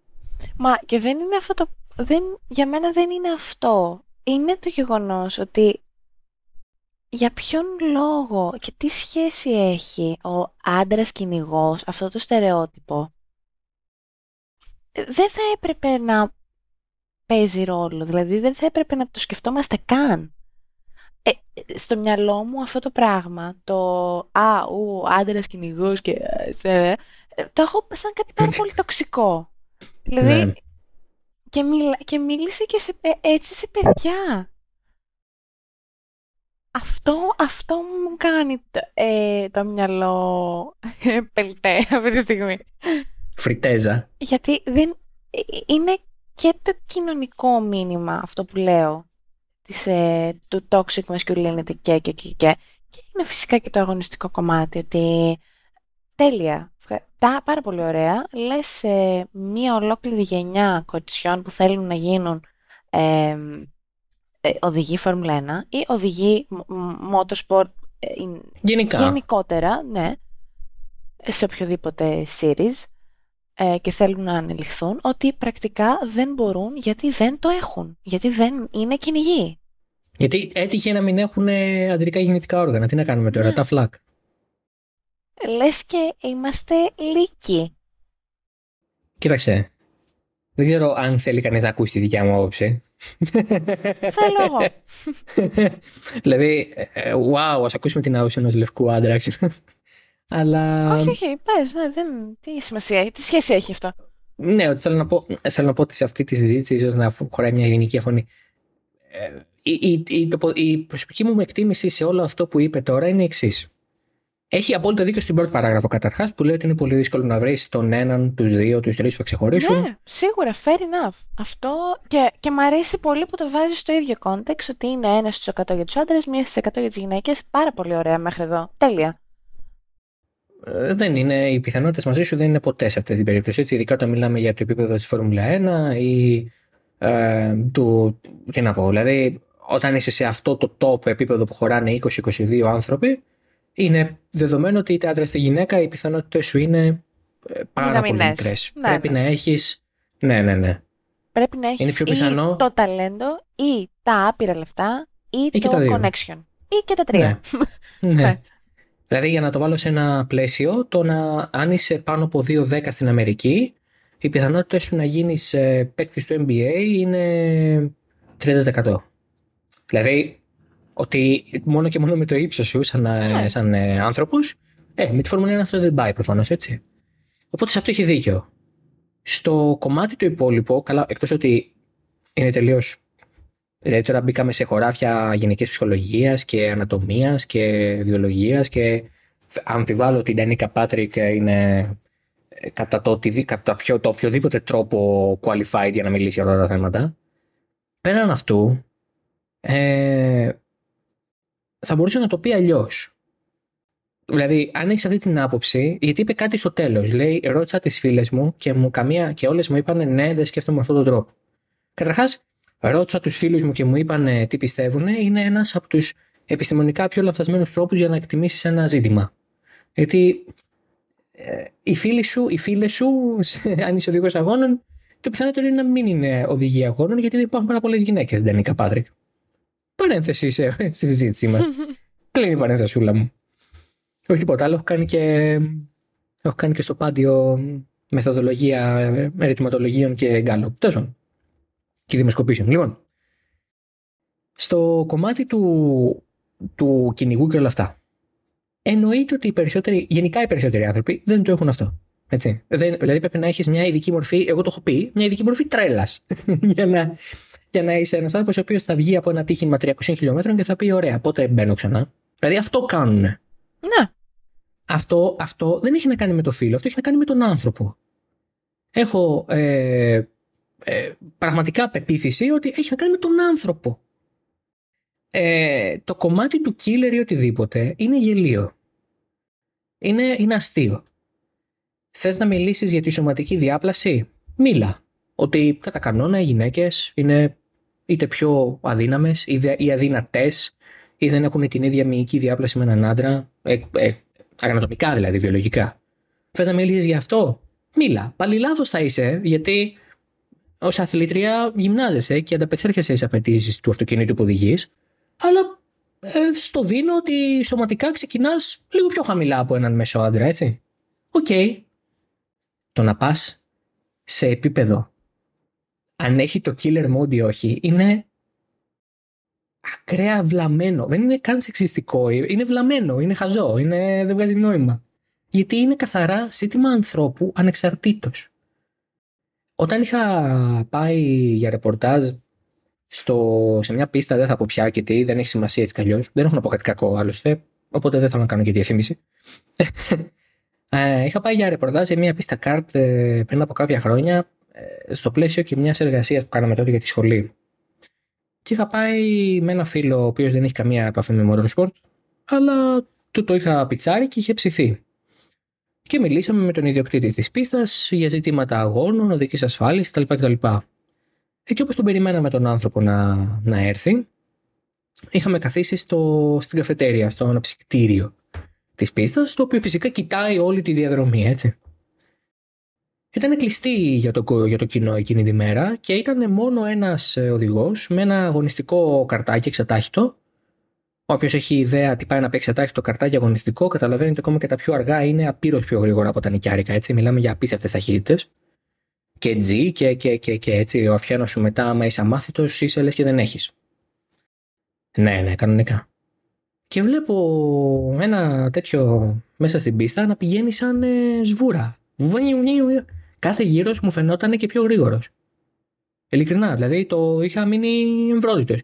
Μα και δεν είναι αυτό το... Δεν, για μένα δεν είναι αυτό. Είναι το γεγονός ότι για ποιον λόγο και τι σχέση έχει ο άντρας κυνηγός αυτό το στερεότυπο; Ε, Δεν θα έπρεπε να παίζει ρόλο, δηλαδή δεν θα έπρεπε να το σκεφτόμαστε καν. Ε, ε, στο μυαλό μου αυτό το πράγμα, το «Α, ου, άντρας κυνηγός και ε, σε», ε, το έχω σαν κάτι πάρα πολύ τοξικό. Δηλαδή, Ναι. και, μιλα... και μίλησε και σε... παι- έτσι σε παιδιά. Αυτό, αυτό μου κάνει το, ε, το μυαλό ε, πελτέ αυτή τη στιγμή. Φριτέζα. Γιατί δεν, ε, είναι και το κοινωνικό μήνυμα αυτό που λέω της, ε, του toxic masculinity και, και, και, και. Και είναι φυσικά και το αγωνιστικό κομμάτι ότι τέλεια, Ευχα- τα, πάρα πολύ ωραία. Λες ε, μία ολόκληρη γενιά κοριτσιών που θέλουν να γίνουν ε, ε, οδηγεί Φόρμουλα 1 ή οδηγεί motorsport ε, Γενικά. γενικότερα, ναι, σε οποιοδήποτε series ε, και θέλουν να ανελιχθούν, ότι πρακτικά δεν μπορούν γιατί δεν το έχουν. Γιατί δεν είναι κυνηγοί. Γιατί έτυχε να μην έχουν ε, αντρικά γεννητικά όργανα. Τι να κάνουμε τώρα, Ναι. τα φλακ. Λες και είμαστε λύκοι. Κοίταξε. Δεν ξέρω αν θέλει κανείς να ακούσει τη δικιά μου άποψη. Θέλω εγώ. δηλαδή, ε, wow, ας ακούσουμε την άποψη ενός λευκού άντρα. ξέρω. Αλλά. όχι, όχι, πες, ναι, δεν, τι σημασία έχει, τι σχέση έχει αυτό; Ναι, ότι θέλω να πω, θέλω να πω ότι σε αυτή τη συζήτηση ίσως να χωράει μια γενική φωνή. Ε, η, η, η, το- η προσωπική μου εκτίμηση σε όλο αυτό που είπε τώρα είναι η εξής. Έχει απόλυτο δίκιο στην πρώτη παράγραφο καταρχάς που λέει ότι είναι πολύ δύσκολο να βρεις τον έναν, τους δύο, τους τρεις που θα ξεχωρίσουν. Ναι, σίγουρα, fair enough. Αυτό και, και μ' αρέσει πολύ που το βάζει στο ίδιο context, ότι είναι ένας στους 100 για τους άντρες, μία στις 100 για τις γυναίκες. Πάρα πολύ ωραία μέχρι εδώ. Τέλεια. Ε, δεν είναι, οι πιθανότητες μαζί σου δεν είναι ποτέ σε αυτή την περίπτωση. Έτσι, ειδικά όταν μιλάμε για το επίπεδο της Φόρμουλα 1 ή ε, του. Τι να πω, δηλαδή, όταν είσαι σε αυτό το top επίπεδο που χωράνε 20-22 άνθρωποι, είναι δεδομένο ότι είτε άντρα είτε γυναίκα, οι πιθανότητες σου είναι ε, πάρα πολύ Μηδαμινές. μικρές. Ναι, Πρέπει ναι. να έχει. Ναι, ναι, ναι. Πρέπει να έχεις Είναι πιο πιθανό- ή το ταλέντο ή τα άπειρα λεφτά ή, και το τα δύο. connection. Ή και τα τρία. Ναι. Ναι. Δηλαδή, για να το βάλω σε ένα πλαίσιο, το να αν είσαι πάνω από 2-10 στην Αμερική, οι πιθανότητες σου να γίνεις παίκτης του NBA είναι 30%. Δηλαδή, ότι μόνο και μόνο με το ύψος σου, σαν, Ναι. σαν ε, άνθρωπος, ε, με τη Φόρμουλα 1 αυτό δεν πάει προφανώς, έτσι. Οπότε σε αυτό έχει δίκιο. Στο κομμάτι το υπόλοιπο, καλά, εκτός ότι είναι τελείως Δηλαδή τώρα μπήκαμε σε χωράφια γενικής ψυχολογίας και ανατομίας και βιολογίας και αμφιβάλλω ότι η Ντανίκα Πάτρικ είναι ε, κατά το, οτι- κατά ποιο, το οποιοδήποτε τρόπο qualified για να μιλήσει για αυτά τα θέματα. Πέραν αυτού, ε, θα μπορούσε να το πει αλλιώς. Δηλαδή, αν έχεις αυτή την άποψη, γιατί είπε κάτι στο τέλος. Λέει, ρώτησα τις φίλες μου και, μου καμία, και όλες μου είπαν ναι, δεν σκέφτομαι με αυτόν τον τρόπο. Καταρχάς, ρώτησα τους φίλους μου και μου είπαν ε, τι πιστεύουν, είναι ένας από τους επιστημονικά πιο λαθασμένου τρόπους για να εκτιμήσεις ένα ζήτημα. Γιατί ε, οι φίλοι σου, οι φίλες σου, αν είσαι οδηγός αγώνων, το πιθανότερο είναι να μην είναι οδηγοί αγώνων, γιατί δεν υπάρχουν πάρα πολλές γυναίκες, Ντανίκα Πάτρικ. Παρένθεση σε, στη συζήτησή μας. Κλείνει η παρένθεσούλα μου. Όχι τίποτα άλλο, έχω κάνει και, έχω κάνει και στο πάντιο μεθοδολογία ε, ερωτηματολογίων και γκάλο. Τέλος πάντων. Και δημοσκοπήσεων. Λοιπόν, στο κομμάτι του, του κυνηγού και όλα αυτά. Εννοείται ότι οι περισσότεροι, γενικά οι περισσότεροι άνθρωποι δεν το έχουν αυτό. Έτσι. Δεν, δηλαδή πρέπει να έχεις μια ειδική μορφή, εγώ το έχω πει, μια ειδική μορφή τρέλας. για, να, για να είσαι ένας άνθρωπος ο οποίος θα βγει από ένα τύχημα 300 χιλιόμετρων και θα πει: Ωραία, πότε μπαίνω ξανά. Δηλαδή αυτό κάνουν. Ναι. Αυτό, αυτό δεν έχει να κάνει με το φίλο, αυτό έχει να κάνει με τον άνθρωπο. Έχω ε, ε, πραγματικά πεποίθηση ότι έχει να κάνει με τον άνθρωπο. Ε, το κομμάτι του killer ή οτιδήποτε είναι γελίο. Είναι, είναι αστείο. Θες να μιλήσεις για τη σωματική διάπλαση; Μίλα. Ότι κατά κανόνα οι γυναίκες είναι είτε πιο αδύναμες ή, δε- ή αδύνατες ή δεν έχουν την ίδια μυϊκή διάπλαση με έναν άντρα, ε, ε, ανατομικά δηλαδή, βιολογικά. Θες να μιλήσεις για αυτό; Μίλα. Πάλι λάθος θα είσαι, γιατί ως αθλήτρια γυμνάζεσαι και ανταπεξέρχεσαι στις απαιτήσεις του αυτοκινήτου που οδηγείς, αλλά ε, στο δίνω ότι σωματικά ξεκινάς λίγο πιο χαμηλά από έναν μέσο άντρα, έτσι. Οκ. Το να πας σε επίπεδο αν έχει το killer mode ή όχι είναι ακραία βλαμμένο. Δεν είναι καν σεξιστικό. Είναι βλαμμένο, είναι χαζό, είναι, δεν βγάζει νόημα. Γιατί είναι καθαρά ζήτημα ανθρώπου ανεξαρτήτως. Όταν είχα πάει για ρεπορτάζ στο, σε μια πίστα, δεν θα πω πια και τι, δεν έχει σημασία έτσι κι αλλιώς. Δεν έχω να πω κάτι κακό άλλωστε, οπότε δεν θέλω να κάνω και διαφήμιση. Ε, είχα πάει για ρεπορτάζ σε μια πίστα καρτ ε, πριν από κάποια χρόνια, ε, στο πλαίσιο και μιας εργασίας που κάναμε τότε για τη σχολή. Και είχα πάει με ένα φίλο ο οποίος δεν έχει καμία επαφή με motorsport, αλλά του το είχα πιτσάρει και είχε ψηθεί. Και μιλήσαμε με τον ιδιοκτήτη της πίστας για ζητήματα αγώνων, οδικής ασφάλεια κτλ. κτλ. εκεί όπως τον περιμέναμε τον άνθρωπο να, να έρθει, είχαμε καθίσει στο, στην καφετέρια, στο αναψυκτήριο της πίστας, το οποίο φυσικά κοιτάει όλη τη διαδρομή, έτσι. Ήταν κλειστή για το, για το κοινό εκείνη τη μέρα και ήταν μόνο ένας ε, οδηγός με ένα αγωνιστικό καρτάκι εξατάχητο. Όποιο έχει ιδέα τι πάει να παίξει ατάχητο καρτάκι αγωνιστικό, καταλαβαίνει ότι ακόμα και τα πιο αργά είναι απείρως πιο γρήγορα από τα νοικιάρικα. Έτσι. Μιλάμε για απίστευτες ταχύτητες. Και G και, και, και, και έτσι. Ο αφιάνος σου μετά, άμα είσαι αμάθητος, είσαι λες και δεν έχεις. Ναι, ναι, κανονικά. Και βλέπω ένα τέτοιο μέσα στην πίστα να πηγαίνει σαν ε, σβούρα. Κάθε γύρος μου φαινόταν και πιο γρήγορος. Ειλικρινά, δηλαδή το είχα μείνει εμβρόντιτο.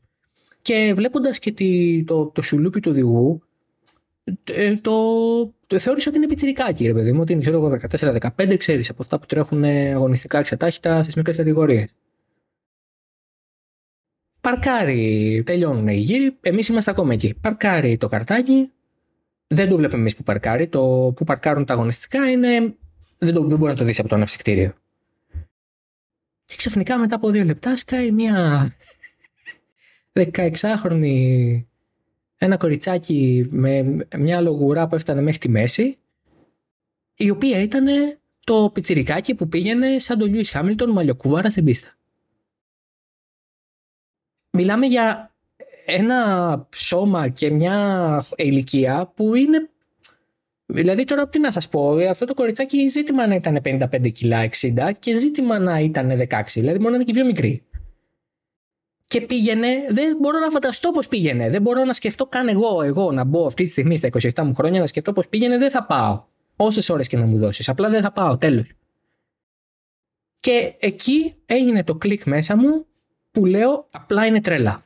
Και βλέποντας και τη, το, το σουλούπι του οδηγού, ε, το, το θεώρησα ότι είναι πιτσιρικάκι, ρε παιδί μου, ότι είναι ξέρω 14-15, ξέρεις από αυτά που τρέχουν αγωνιστικά εξατάχυτα στις μικρές κατηγορίες. Παρκάρει, τελειώνουν οι γύροι, εμείς είμαστε ακόμα εκεί. Παρκάρει το καρτάκι, δεν το βλέπουμε εμείς που παρκάρει. Το που παρκάρουν τα αγωνιστικά είναι. Δεν, το, δεν μπορεί να το δεις από το αναψυκτήριο. Και ξαφνικά μετά από δύο λεπτά σκάει μια 16χρονη ένα κοριτσάκι με μια λογουρά που έφτανε μέχρι τη μέση η οποία ήταν το πιτσιρικάκι που πήγαινε σαν τον Λιούις Χάμιλτον μαλλιοκούβαρα στην πίστα. Μιλάμε για ένα σώμα και μια ηλικία που είναι Δηλαδή τώρα τι να σας πω, αυτό το κοριτσάκι ζήτημα να ήταν 55 κιλά 60 και ζήτημα να ήταν 16, δηλαδή μόνο να είναι και πιο μικρή. Και πήγαινε, δεν μπορώ να φανταστώ πώς πήγαινε. Δεν μπορώ να σκεφτώ καν εγώ, εγώ να μπω αυτή τη στιγμή στα 27 μου χρόνια να σκεφτώ πώς πήγαινε. Δεν θα πάω. Όσες ώρες και να μου δώσεις. Απλά δεν θα πάω. Τέλος. Και εκεί έγινε το κλικ μέσα μου που λέω απλά είναι τρελά.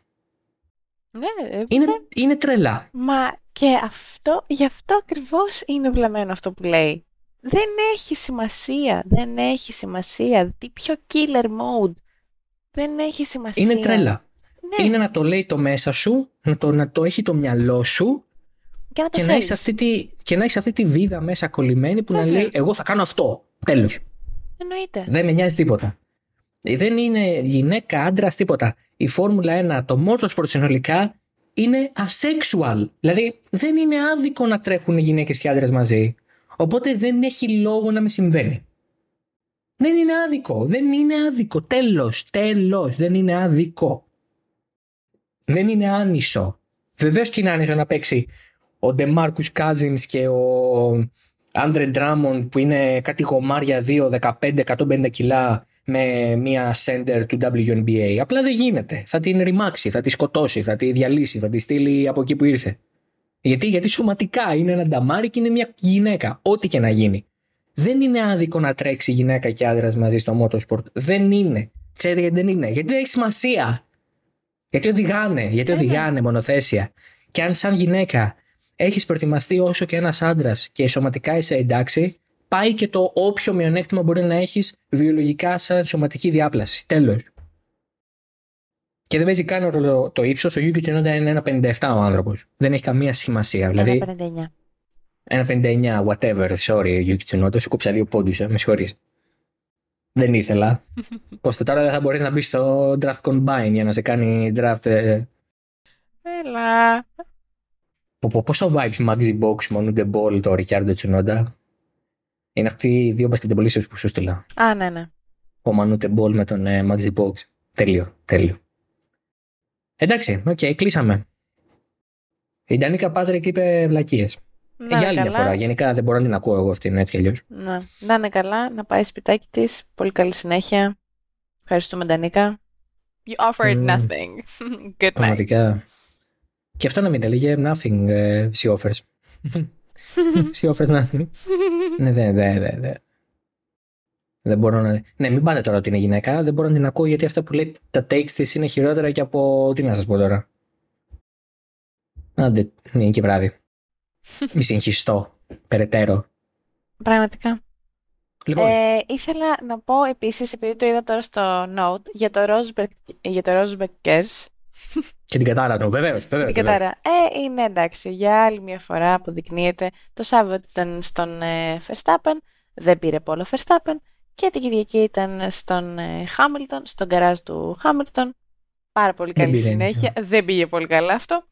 Ναι, ε, είναι, είναι τρελά. Μα και αυτό, γι' αυτό ακριβώς είναι βλαμμένο αυτό που λέει. Δεν έχει σημασία. Δεν έχει σημασία. Τι πιο killer mode δεν έχει σημασία. Είναι τρέλα. Ναι. Είναι να το λέει το μέσα σου, να το, να το έχει το μυαλό σου και να, το και να, έχεις αυτή τη, και να έχεις αυτή τη βίδα μέσα κολλημένη που να λέει εγώ θα κάνω αυτό. Τέλος. Εννοείται. Δεν με νοιάζει τίποτα. Δεν είναι γυναίκα, άντρας, τίποτα. Η Φόρμουλα 1, το motorsport συνολικά είναι asexual. Δηλαδή δεν είναι άδικο να τρέχουν οι γυναίκες και άντρες μαζί. Οπότε δεν έχει λόγο να με συμβαίνει. Δεν είναι άδικο. Δεν είναι άδικο. Τέλος. Τέλος. Δεν είναι άδικο. Δεν είναι άνισο. Βεβαίως και είναι άνισο να παίξει ο Ντεμάρκου Κάζιν και ο Άντρε Ντράμον που είναι κάτι γομάρια 2, 15, 150 κιλά με μια σέντερ του WNBA. Απλά δεν γίνεται. Θα την ρημάξει, θα τη σκοτώσει, θα τη διαλύσει, θα τη στείλει από εκεί που ήρθε. Γιατί, γιατί σωματικά είναι ένα νταμάρι και είναι μια γυναίκα. Ό,τι και να γίνει. Δεν είναι άδικο να τρέξει γυναίκα και άντρας μαζί στο motorsport. Δεν είναι. Ξέρετε γιατί δεν είναι; Γιατί δεν έχει σημασία. Γιατί οδηγάνε. Γιατί ε, ναι. οδηγάνε μονοθέσια. Και αν σαν γυναίκα έχεις προετοιμαστεί όσο και ένας άντρας και σωματικά είσαι εντάξει, πάει και το όποιο μειονέκτημα μπορεί να έχεις βιολογικά σαν σωματική διάπλαση. Τέλος. Και δεν παίζει καν ρόλο το ύψος. Ο Γιούκη Τσενόντα είναι ένα 57 ο άνθρωπος. Δεν έχει καμία σημασία. Δηλαδή, 59. Ένα 59, whatever, sorry, Yuki Tsunoda, σου κόψα δύο πόντους, ε, με συγχωρείς. Δεν ήθελα. Ώστε τώρα δεν θα μπορείς να μπεις στο draft combine για να σε κάνει draft. Ε... Έλα. Πόσο vibes Maxi Box μόνο the ball το Ricciardo Tsunoda. Είναι αυτοί οι δύο μπασκετμπολίστες που σου στείλα. Α, ναι, ναι. Ο Manute Ball με τον ε, Maxi Box. Τέλειο, τέλειο. Εντάξει, οκ, okay, κλείσαμε. Η Ντανίκα Πάτρικ είπε βλακίες. Να Για άλλη μια φορά. Γενικά δεν μπορώ να την ακούω εγώ αυτήν έτσι κι αλλιώς. Να. να είναι καλά, να πάει σπιτάκι της. Πολύ καλή συνέχεια. Ευχαριστούμε, Ντανίκα. You offered mm. nothing. Good night. Πραγματικά. Και αυτό να μην έλεγε nothing, uh, she offers. she offers nothing. ναι, δεν, δεν, δεν. Δε. Δεν μπορώ να. Ναι, μην πάτε τώρα ότι είναι γυναίκα. Δεν μπορώ να την ακούω γιατί αυτά που λέει τα takes της είναι χειρότερα και από. Τι να σας πω τώρα. Άντε, είναι και βράδυ. Μη συγχυστώ περαιτέρω. Πραγματικά. Λοιπόν. Ε, ήθελα να πω επίσης, επειδή το είδα τώρα στο note, για το Roseberg, για το Rosebeckers. Και την κατάρα του, βεβαίως. Την κατάρα. Ε, είναι εντάξει. Για άλλη μια φορά αποδεικνύεται. Το Σάββατο ήταν στον ε, Verstappen. Δεν πήρε πόλο Verstappen. Και την Κυριακή ήταν στον ε, Χάμιλτον, στον καράζ του Χάμιλτον. Πάρα πολύ Δεν καλή πήρε συνέχεια. Δεν πήγε πολύ καλά αυτό.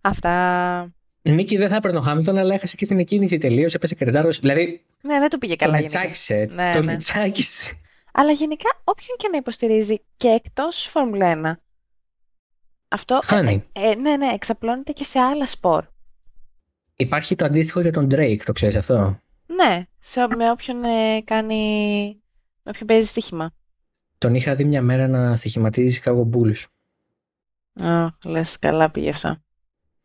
Αυτά. Νίκη δεν θα έπαιρνε ο Χάμιλτον, αλλά έχασε και στην εκκίνηση τελείως. Έπεσε κρετάρο. Δηλαδή. Ναι, δεν του πήγε καλά τον γενικά. ετσάκισε. Ναι, τον ναι. ετσάκισε. Αλλά γενικά όποιον και να υποστηρίζει και εκτός Φόρμουλα 1. Αυτό Χάνει. ε, ε, ναι, ναι, εξαπλώνεται και σε άλλα σπορ. Υπάρχει το αντίστοιχο για τον Drake, το ξέρεις αυτό; Ναι, σε, με όποιον ε, κάνει. με όποιον παίζει στοίχημα. Τον είχα δει μια μέρα να στοιχηματίζει Chicago Bulls. Α, λες, καλά πήγε αυτό.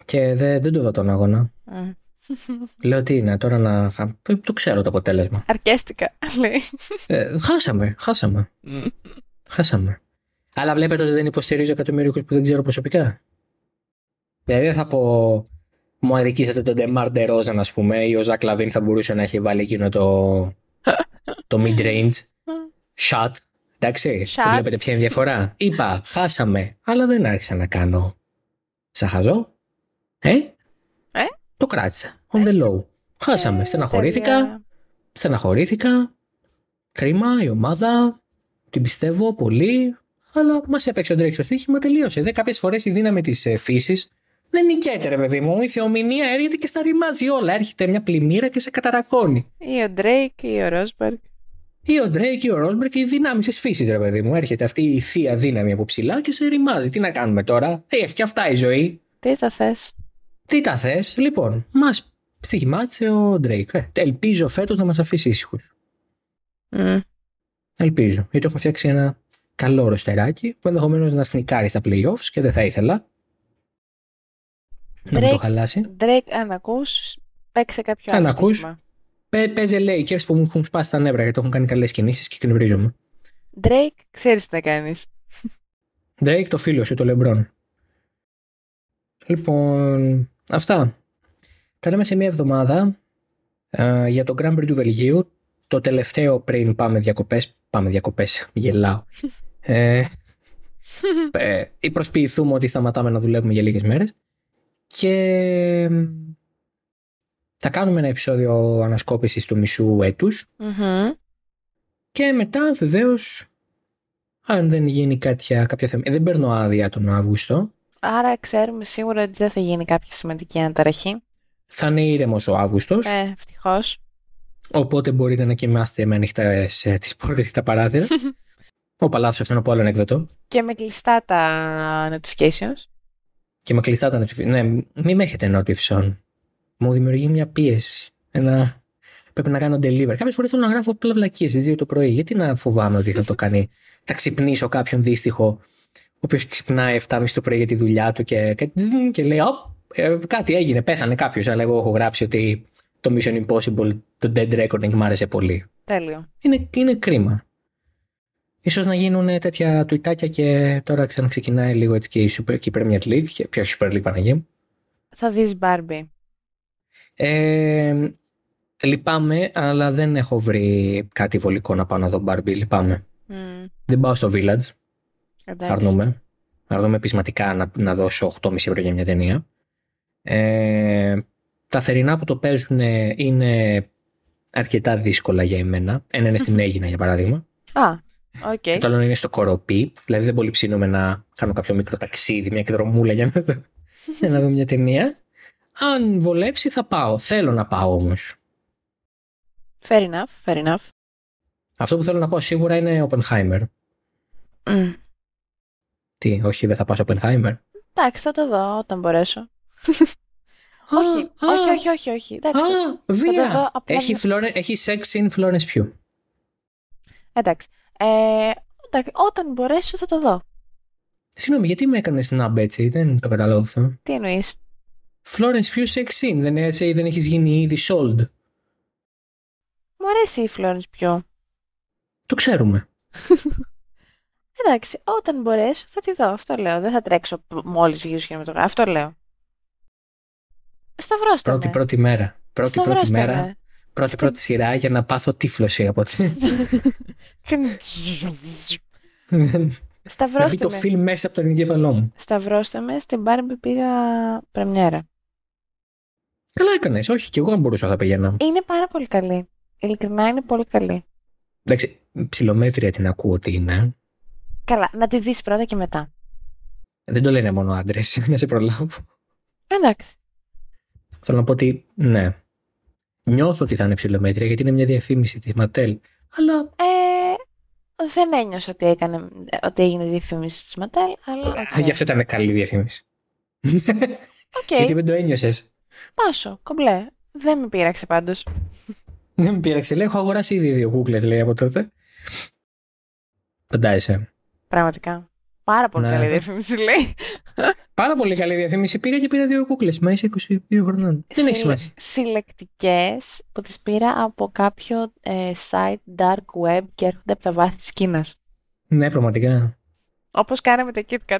Και δεν, δεν το δω τον αγώνα. Μμ. Λέω τι είναι, τώρα να. χα- ε, Το ξέρω το αποτέλεσμα. Αρκέστηκα, λέει. Ε, χάσαμε, χάσαμε. Χάσαμε. Αλλά βλέπετε ότι δεν υποστηρίζω εκατομμυριούχους που δεν ξέρω προσωπικά. Δηλαδή δεν θα πω μου αδικήσατε τον Ντεμάρ Ντερόζαν, ας πούμε, ή ο Ζακ Λαβίν θα μπορούσε να έχει βάλει εκείνο το, το mid-range shot. Εντάξει, Shot. βλέπετε ποια είναι η διαφορά. Είπα, χάσαμε, αλλά δεν άρχισα να κάνω σαν χαζό. Ε, Ε; το κράτησα. On the low. Χάσαμε. Ε, Στεναχωρήθηκα. τέλεια. Στεναχωρήθηκα. Κρίμα η ομάδα. Την πιστεύω πολύ. Αλλά μας έπαιξε ο Ντρέικ στο στοίχημα, τελείωσε. Δε κάποιες φορές η δύναμη της ε, φύσης δεν νικέται, ρε παιδί μου. Η θεομηνία έρχεται και σ' τα ρημάζει όλα. Έρχεται μια πλημμύρα και σε καταρρακώνει. Ή ο Ντρέικ ή ο Ρόσμπεργκ. Ή ο Ντρέικ ή ο Ρόσμπεργκ, η δύναμη της φύσης, ρε παιδί μου. Έρχεται αυτή η θεία δύναμη από ψηλά και σε ρημάζει. Τι να κάνουμε τώρα; Ε, Έχει και αυτά η ζωή. Τι θα θες; Τι τα θες, λοιπόν. Μας στοιχημάτισε ο Ντρέικ. Ε, ελπίζω φέτος να μας αφήσει ήσυχους. Μμ. Ελπίζω. Γιατί έχουμε φτιάξει ένα καλό ροστεράκι που ενδεχομένως να sneakάρει στα playoffs και δεν θα ήθελα. Να μου το Drake. χαλάσει. Ντρέικ, αν ακούς, παίξε κάποιο Αν άλλο ακούς. στοίχημα. Πέ, παίζε Lakers που μου έχουν σπάσει τα νεύρα γιατί έχουν κάνει καλές κινήσεις και εκνευρίζομαι. Ντρέικ, ξέρεις τι να κάνεις. Drake το φίλο σου, το LeBron. Λοιπόν, αυτά. Τα λέμε σε μία εβδομάδα ε, για το Grand Prix του Βελγίου. Το τελευταίο πριν πάμε διακοπές. Πάμε διακοπές, γελάω. ε, ε, ή προσποιηθούμε ότι σταματάμε να δουλεύουμε για λίγες μέρες. Και ε, θα κάνουμε ένα επεισόδιο ανασκόπησης του μισού έτους. Μμμ. Και μετά βεβαίως, αν δεν γίνει κάποια, κάποια θέμα. ε, δεν παίρνω άδεια τον Αύγουστο. Άρα ξέρουμε σίγουρα ότι δεν θα γίνει κάποια σημαντική αναταραχή. Θα είναι ήρεμος ο Αύγουστος. Ε, ευτυχώς. Οπότε μπορείτε να κοιμάστε με ανοιχτές τις πόρτες και τα παράθυρα. Όπα, λάθο, αυτό είναι από άλλο ανεκδοτό. Και με κλειστά τα notifications. Και με κλειστά τα notifications. Ναι, μην με έχετε notification. Μου δημιουργεί μια πίεση. Ένα... Πρέπει να κάνω deliver. Κάποιες φορές θέλω να γράφω απλά βλακίες στις 2 το πρωί. Γιατί να φοβάμαι ότι θα το κάνει. θα ξυπνήσω κάποιον δύστιχο, ο οποίος ξυπνάει 7.30 το πρωί για τη δουλειά του και, και, τζζν, και λέει: Ωπ, ε, κάτι έγινε, πέθανε κάποιος. Αλλά εγώ έχω γράψει ότι το Mission Impossible, το Dead Reckoning μου άρεσε πολύ. Τέλειο. Είναι, είναι κρίμα. Ίσως να γίνουν τέτοια τουιτάκια και τώρα ξαναξεκινάει λίγο έτσι και η, Super, και η Premier League και ποια Super League Παναγία μου; Θα δεις Barbie. Ε, λυπάμαι, αλλά δεν έχω βρει κάτι βολικό να πάω να δω Barbie. Λυπάμαι. Μμ, Δεν πάω στο Village. εντάξει. Αρνούμε. Αρνούμε πεισματικά να, να δώσω 8,5 ευρώ για μια ταινία. Ε, τα θερινά που το παίζουν είναι αρκετά δύσκολα για εμένα. Ένα είναι στην Αίγινα, για παράδειγμα. Α, οκ. Και το άλλο είναι στο Κορωπί. Δηλαδή δεν πολύ ψήνομαι να κάνω κάποιο μικρό ταξίδι, μια εκδρομούλα για να, δω- για να δω μια ταινία. Αν βολέψει θα πάω. Θέλω να πάω όμως. Fair enough, fair enough. Αυτό που θέλω να πάω σίγουρα είναι Oppenheimer. Μμ. Τι, όχι δεν θα πάω σε Oppenheimer; Εντάξει, θα το δω όταν μπορέσω. Α, όχι, α, όχι, όχι, όχι, όχι. Εντάξει, Α, το δω βία. απλά Έχει, να- Florence, έχει sex in Florence Pugh. εντάξει. Ε, εντάξει, όταν μπορέσω θα το δω. Συγγνώμη, γιατί με έκανε snap έτσι, δεν το καταλάβω αυτό. Τι εννοείς; Florence Pugh sex in, δεν, είσαι, δεν έχεις γίνει ήδη sold; Μου αρέσει η Florence πιο. Το ξέρουμε. Εντάξει, όταν μπορέσω θα τη δω. Αυτό λέω. Δεν θα τρέξω μόλις βγει στο κινηματογράφος. Αυτό λέω. Σταυρώστε Πρώτη με. πρώτη μέρα. Πρώτη πρώτη Σταυρώστε μέρα. Με. Πρώτη πρώτη σειρά για να πάθω τύφλωση από τη. να μπει Σταυρώστε το με. φιλμ μέσα από τον εγκέφαλό μου. Σταυρώστε με. Στην Barbie πήγα πρεμιέρα. Καλά έκανες. Όχι, και εγώ αν μπορούσα θα πηγαίνα. Είναι πάρα πολύ καλή. Ειλικρινά είναι πολύ καλή. Εντάξει, ψηλομέτρια την ακούω ότι είναι. Καλά, να τη δεις πρώτα και μετά. Δεν το λένε μόνο άντρες, να σε προλάβω. Εντάξει. Θέλω να πω ότι ναι. Νιώθω ότι θα είναι ψιλομέτρια γιατί είναι μια διαφήμιση της Ματέλ. Αλλά Ε, δεν ένιωσα ότι, έκανε, ότι έγινε διαφήμιση της Ματέλ, αλλά οκ. γι' αυτό ήταν καλή διαφήμιση. Οκ, γιατί δεν το ένιωσες; πάσο, κομπλέ. Δεν με πείραξε πάντως. Δεν με πείραξε. Λέει: Έχω αγοράσει ήδη δύο κούκλες, λέει από τότε. Φαντάζεσαι. Πραγματικά. Πάρα πολύ Ναι. καλή διαφήμιση, λέει. Πάρα πολύ καλή διαφήμιση. Πήγα και πήρα δύο κούκλες. Μα είσαι 22 χρονών. Δεν έχει σημασία. Συλλεκτικές που τις πήρα από κάποιο ε, site dark web και έρχονται από τα βάθη της Κίνας. Ναι, πραγματικά. Όπως κάναμε τα KitKat.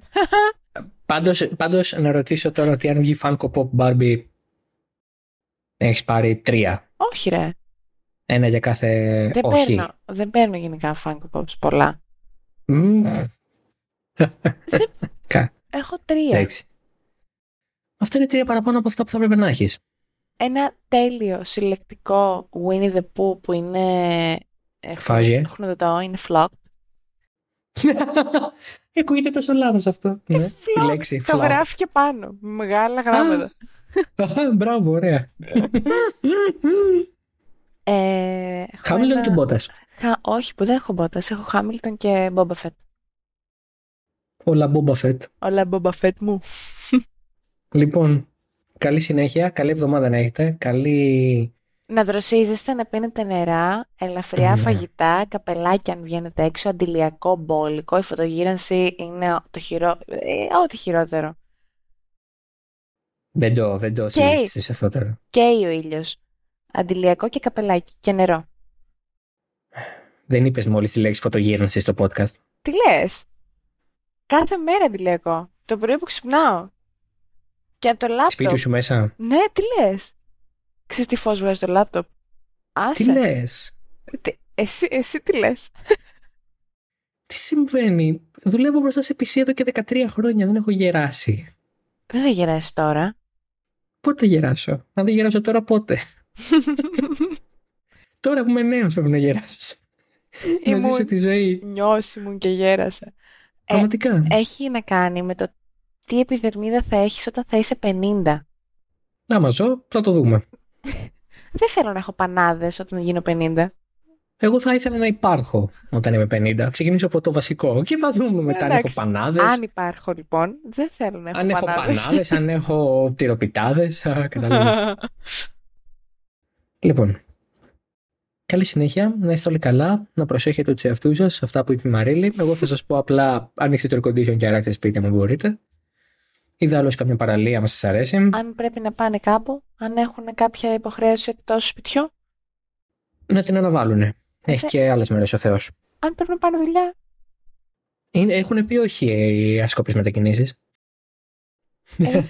Πάντως, πάντως να ρωτήσω τώρα ότι αν βγει Funko Pop Barbie έχεις πάρει τρία. Όχι ρε. Ένα για κάθε Δεν όχι. παίρνω, δεν παίρνω γενικά Funko Pops πολλά. Μμμ. Κα- Έχω τρία. Εντάξει. Αυτό είναι τρία παραπάνω από αυτά που θα πρέπει να έχεις. Ένα τέλειο συλλεκτικό Winnie the Pooh που είναι ε, Φάζει, ε. χνουδωτό, είναι flocked. Ακούγεται τόσο λάθος αυτό. Ναι. Η flocked. λέξη Το flop. γράφει και πάνω, με μεγάλα γράμματα. Μπράβο, ωραία. Ε, έχω Χάμιλον ένα- και Μπότας. Χα- Όχι, που δεν έχω μπότας. Έχω Χάμιλτον και Boba Fett. Όλα Boba Fett. Όλα Boba Fett μου. Λοιπόν, καλή συνέχεια, καλή εβδομάδα να έχετε, καλή... Να δροσίζεστε, να πίνετε νερά, ελαφριά Ναι. φαγητά, καπελάκια αν βγαίνετε έξω, αντιλιακό, μπόλικο. Η φωτογύρανση είναι το χειρό... ε, ό,τι χειρότερο. Δεν το, δεν το συζήτησες αυτό τώρα. Καίει ο ήλιος. Αντιλιακό και καπελάκι και νερό. Δεν είπες μόλις τη λέξη φωτογύρανση στο podcast. Τι λες; Κάθε μέρα αντιλιακό. Το πρωί που ξυπνάω. Και από το λάπτοπ. Σπίτι σου μέσα. Ναι, τι λες; Ξέρεις τι φως βγάζει το λάπτοπ; Άσε. Τι λες; Τι- Εσύ, εσύ τι λες; Τι συμβαίνει; Δουλεύω μπροστά σε PC εδώ και 13 χρόνια. Δεν έχω γεράσει. Δεν θα γεράσεις τώρα. Πότε θα γεράσω; Αν δεν γεράσω τώρα πότε; τώρα που είμαι νέος πρέπει να γεράσω. να Ήμουν- ζήσω τη ζωή. Νιώσει μου και γέρασα. Πραγματικά. Έχει να κάνει με το τι επιδερμίδα θα έχεις όταν θα είσαι 50. Άμα ζω, θα το δούμε. Δεν θέλω να έχω πανάδες όταν γίνω 50. Εγώ θα ήθελα να υπάρχω όταν είμαι 50. Θα ξεκινήσω από το βασικό και θα δούμε μετά αν έχω Εντάξει. πανάδες. Αν υπάρχω λοιπόν, δεν θέλω να έχω Αν έχω πανάδες. πανάδες, αν έχω τυροπιτάδε. λοιπόν. Καλή συνέχεια, να είστε όλοι καλά, να προσέχετε τους εαυτούς σας, αυτά που είπε η Μαρίλη. Εγώ θα σας πω απλά: ανοίξτε το air condition και αράξτε σπίτι αν μπορείτε. Ιδάλω καμιά παραλία, μα σας αρέσει. αν πρέπει να πάνε κάπου, αν έχουν κάποια υποχρέωση εκτός σπιτιού, Να την αναβάλουν. Έχει Θε- και άλλες μέρες ο Θεός. αν πρέπει να πάνε δουλειά. Έχουν πει όχι οι ασκόπιε μετακινήσεις. ε,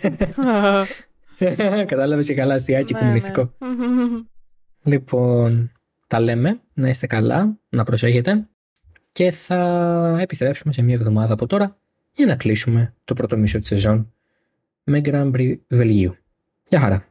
Κατάλαβες και καλά αστιάκι ναι, κομμουνιστικό. ναι. Λοιπόν, τα λέμε. Να είστε καλά, να προσέχετε. Και θα επιστρέψουμε σε μια εβδομάδα από τώρα για να κλείσουμε το πρώτο μισό της σεζόν με Grand Prix Βελγίου. Γεια χαρά.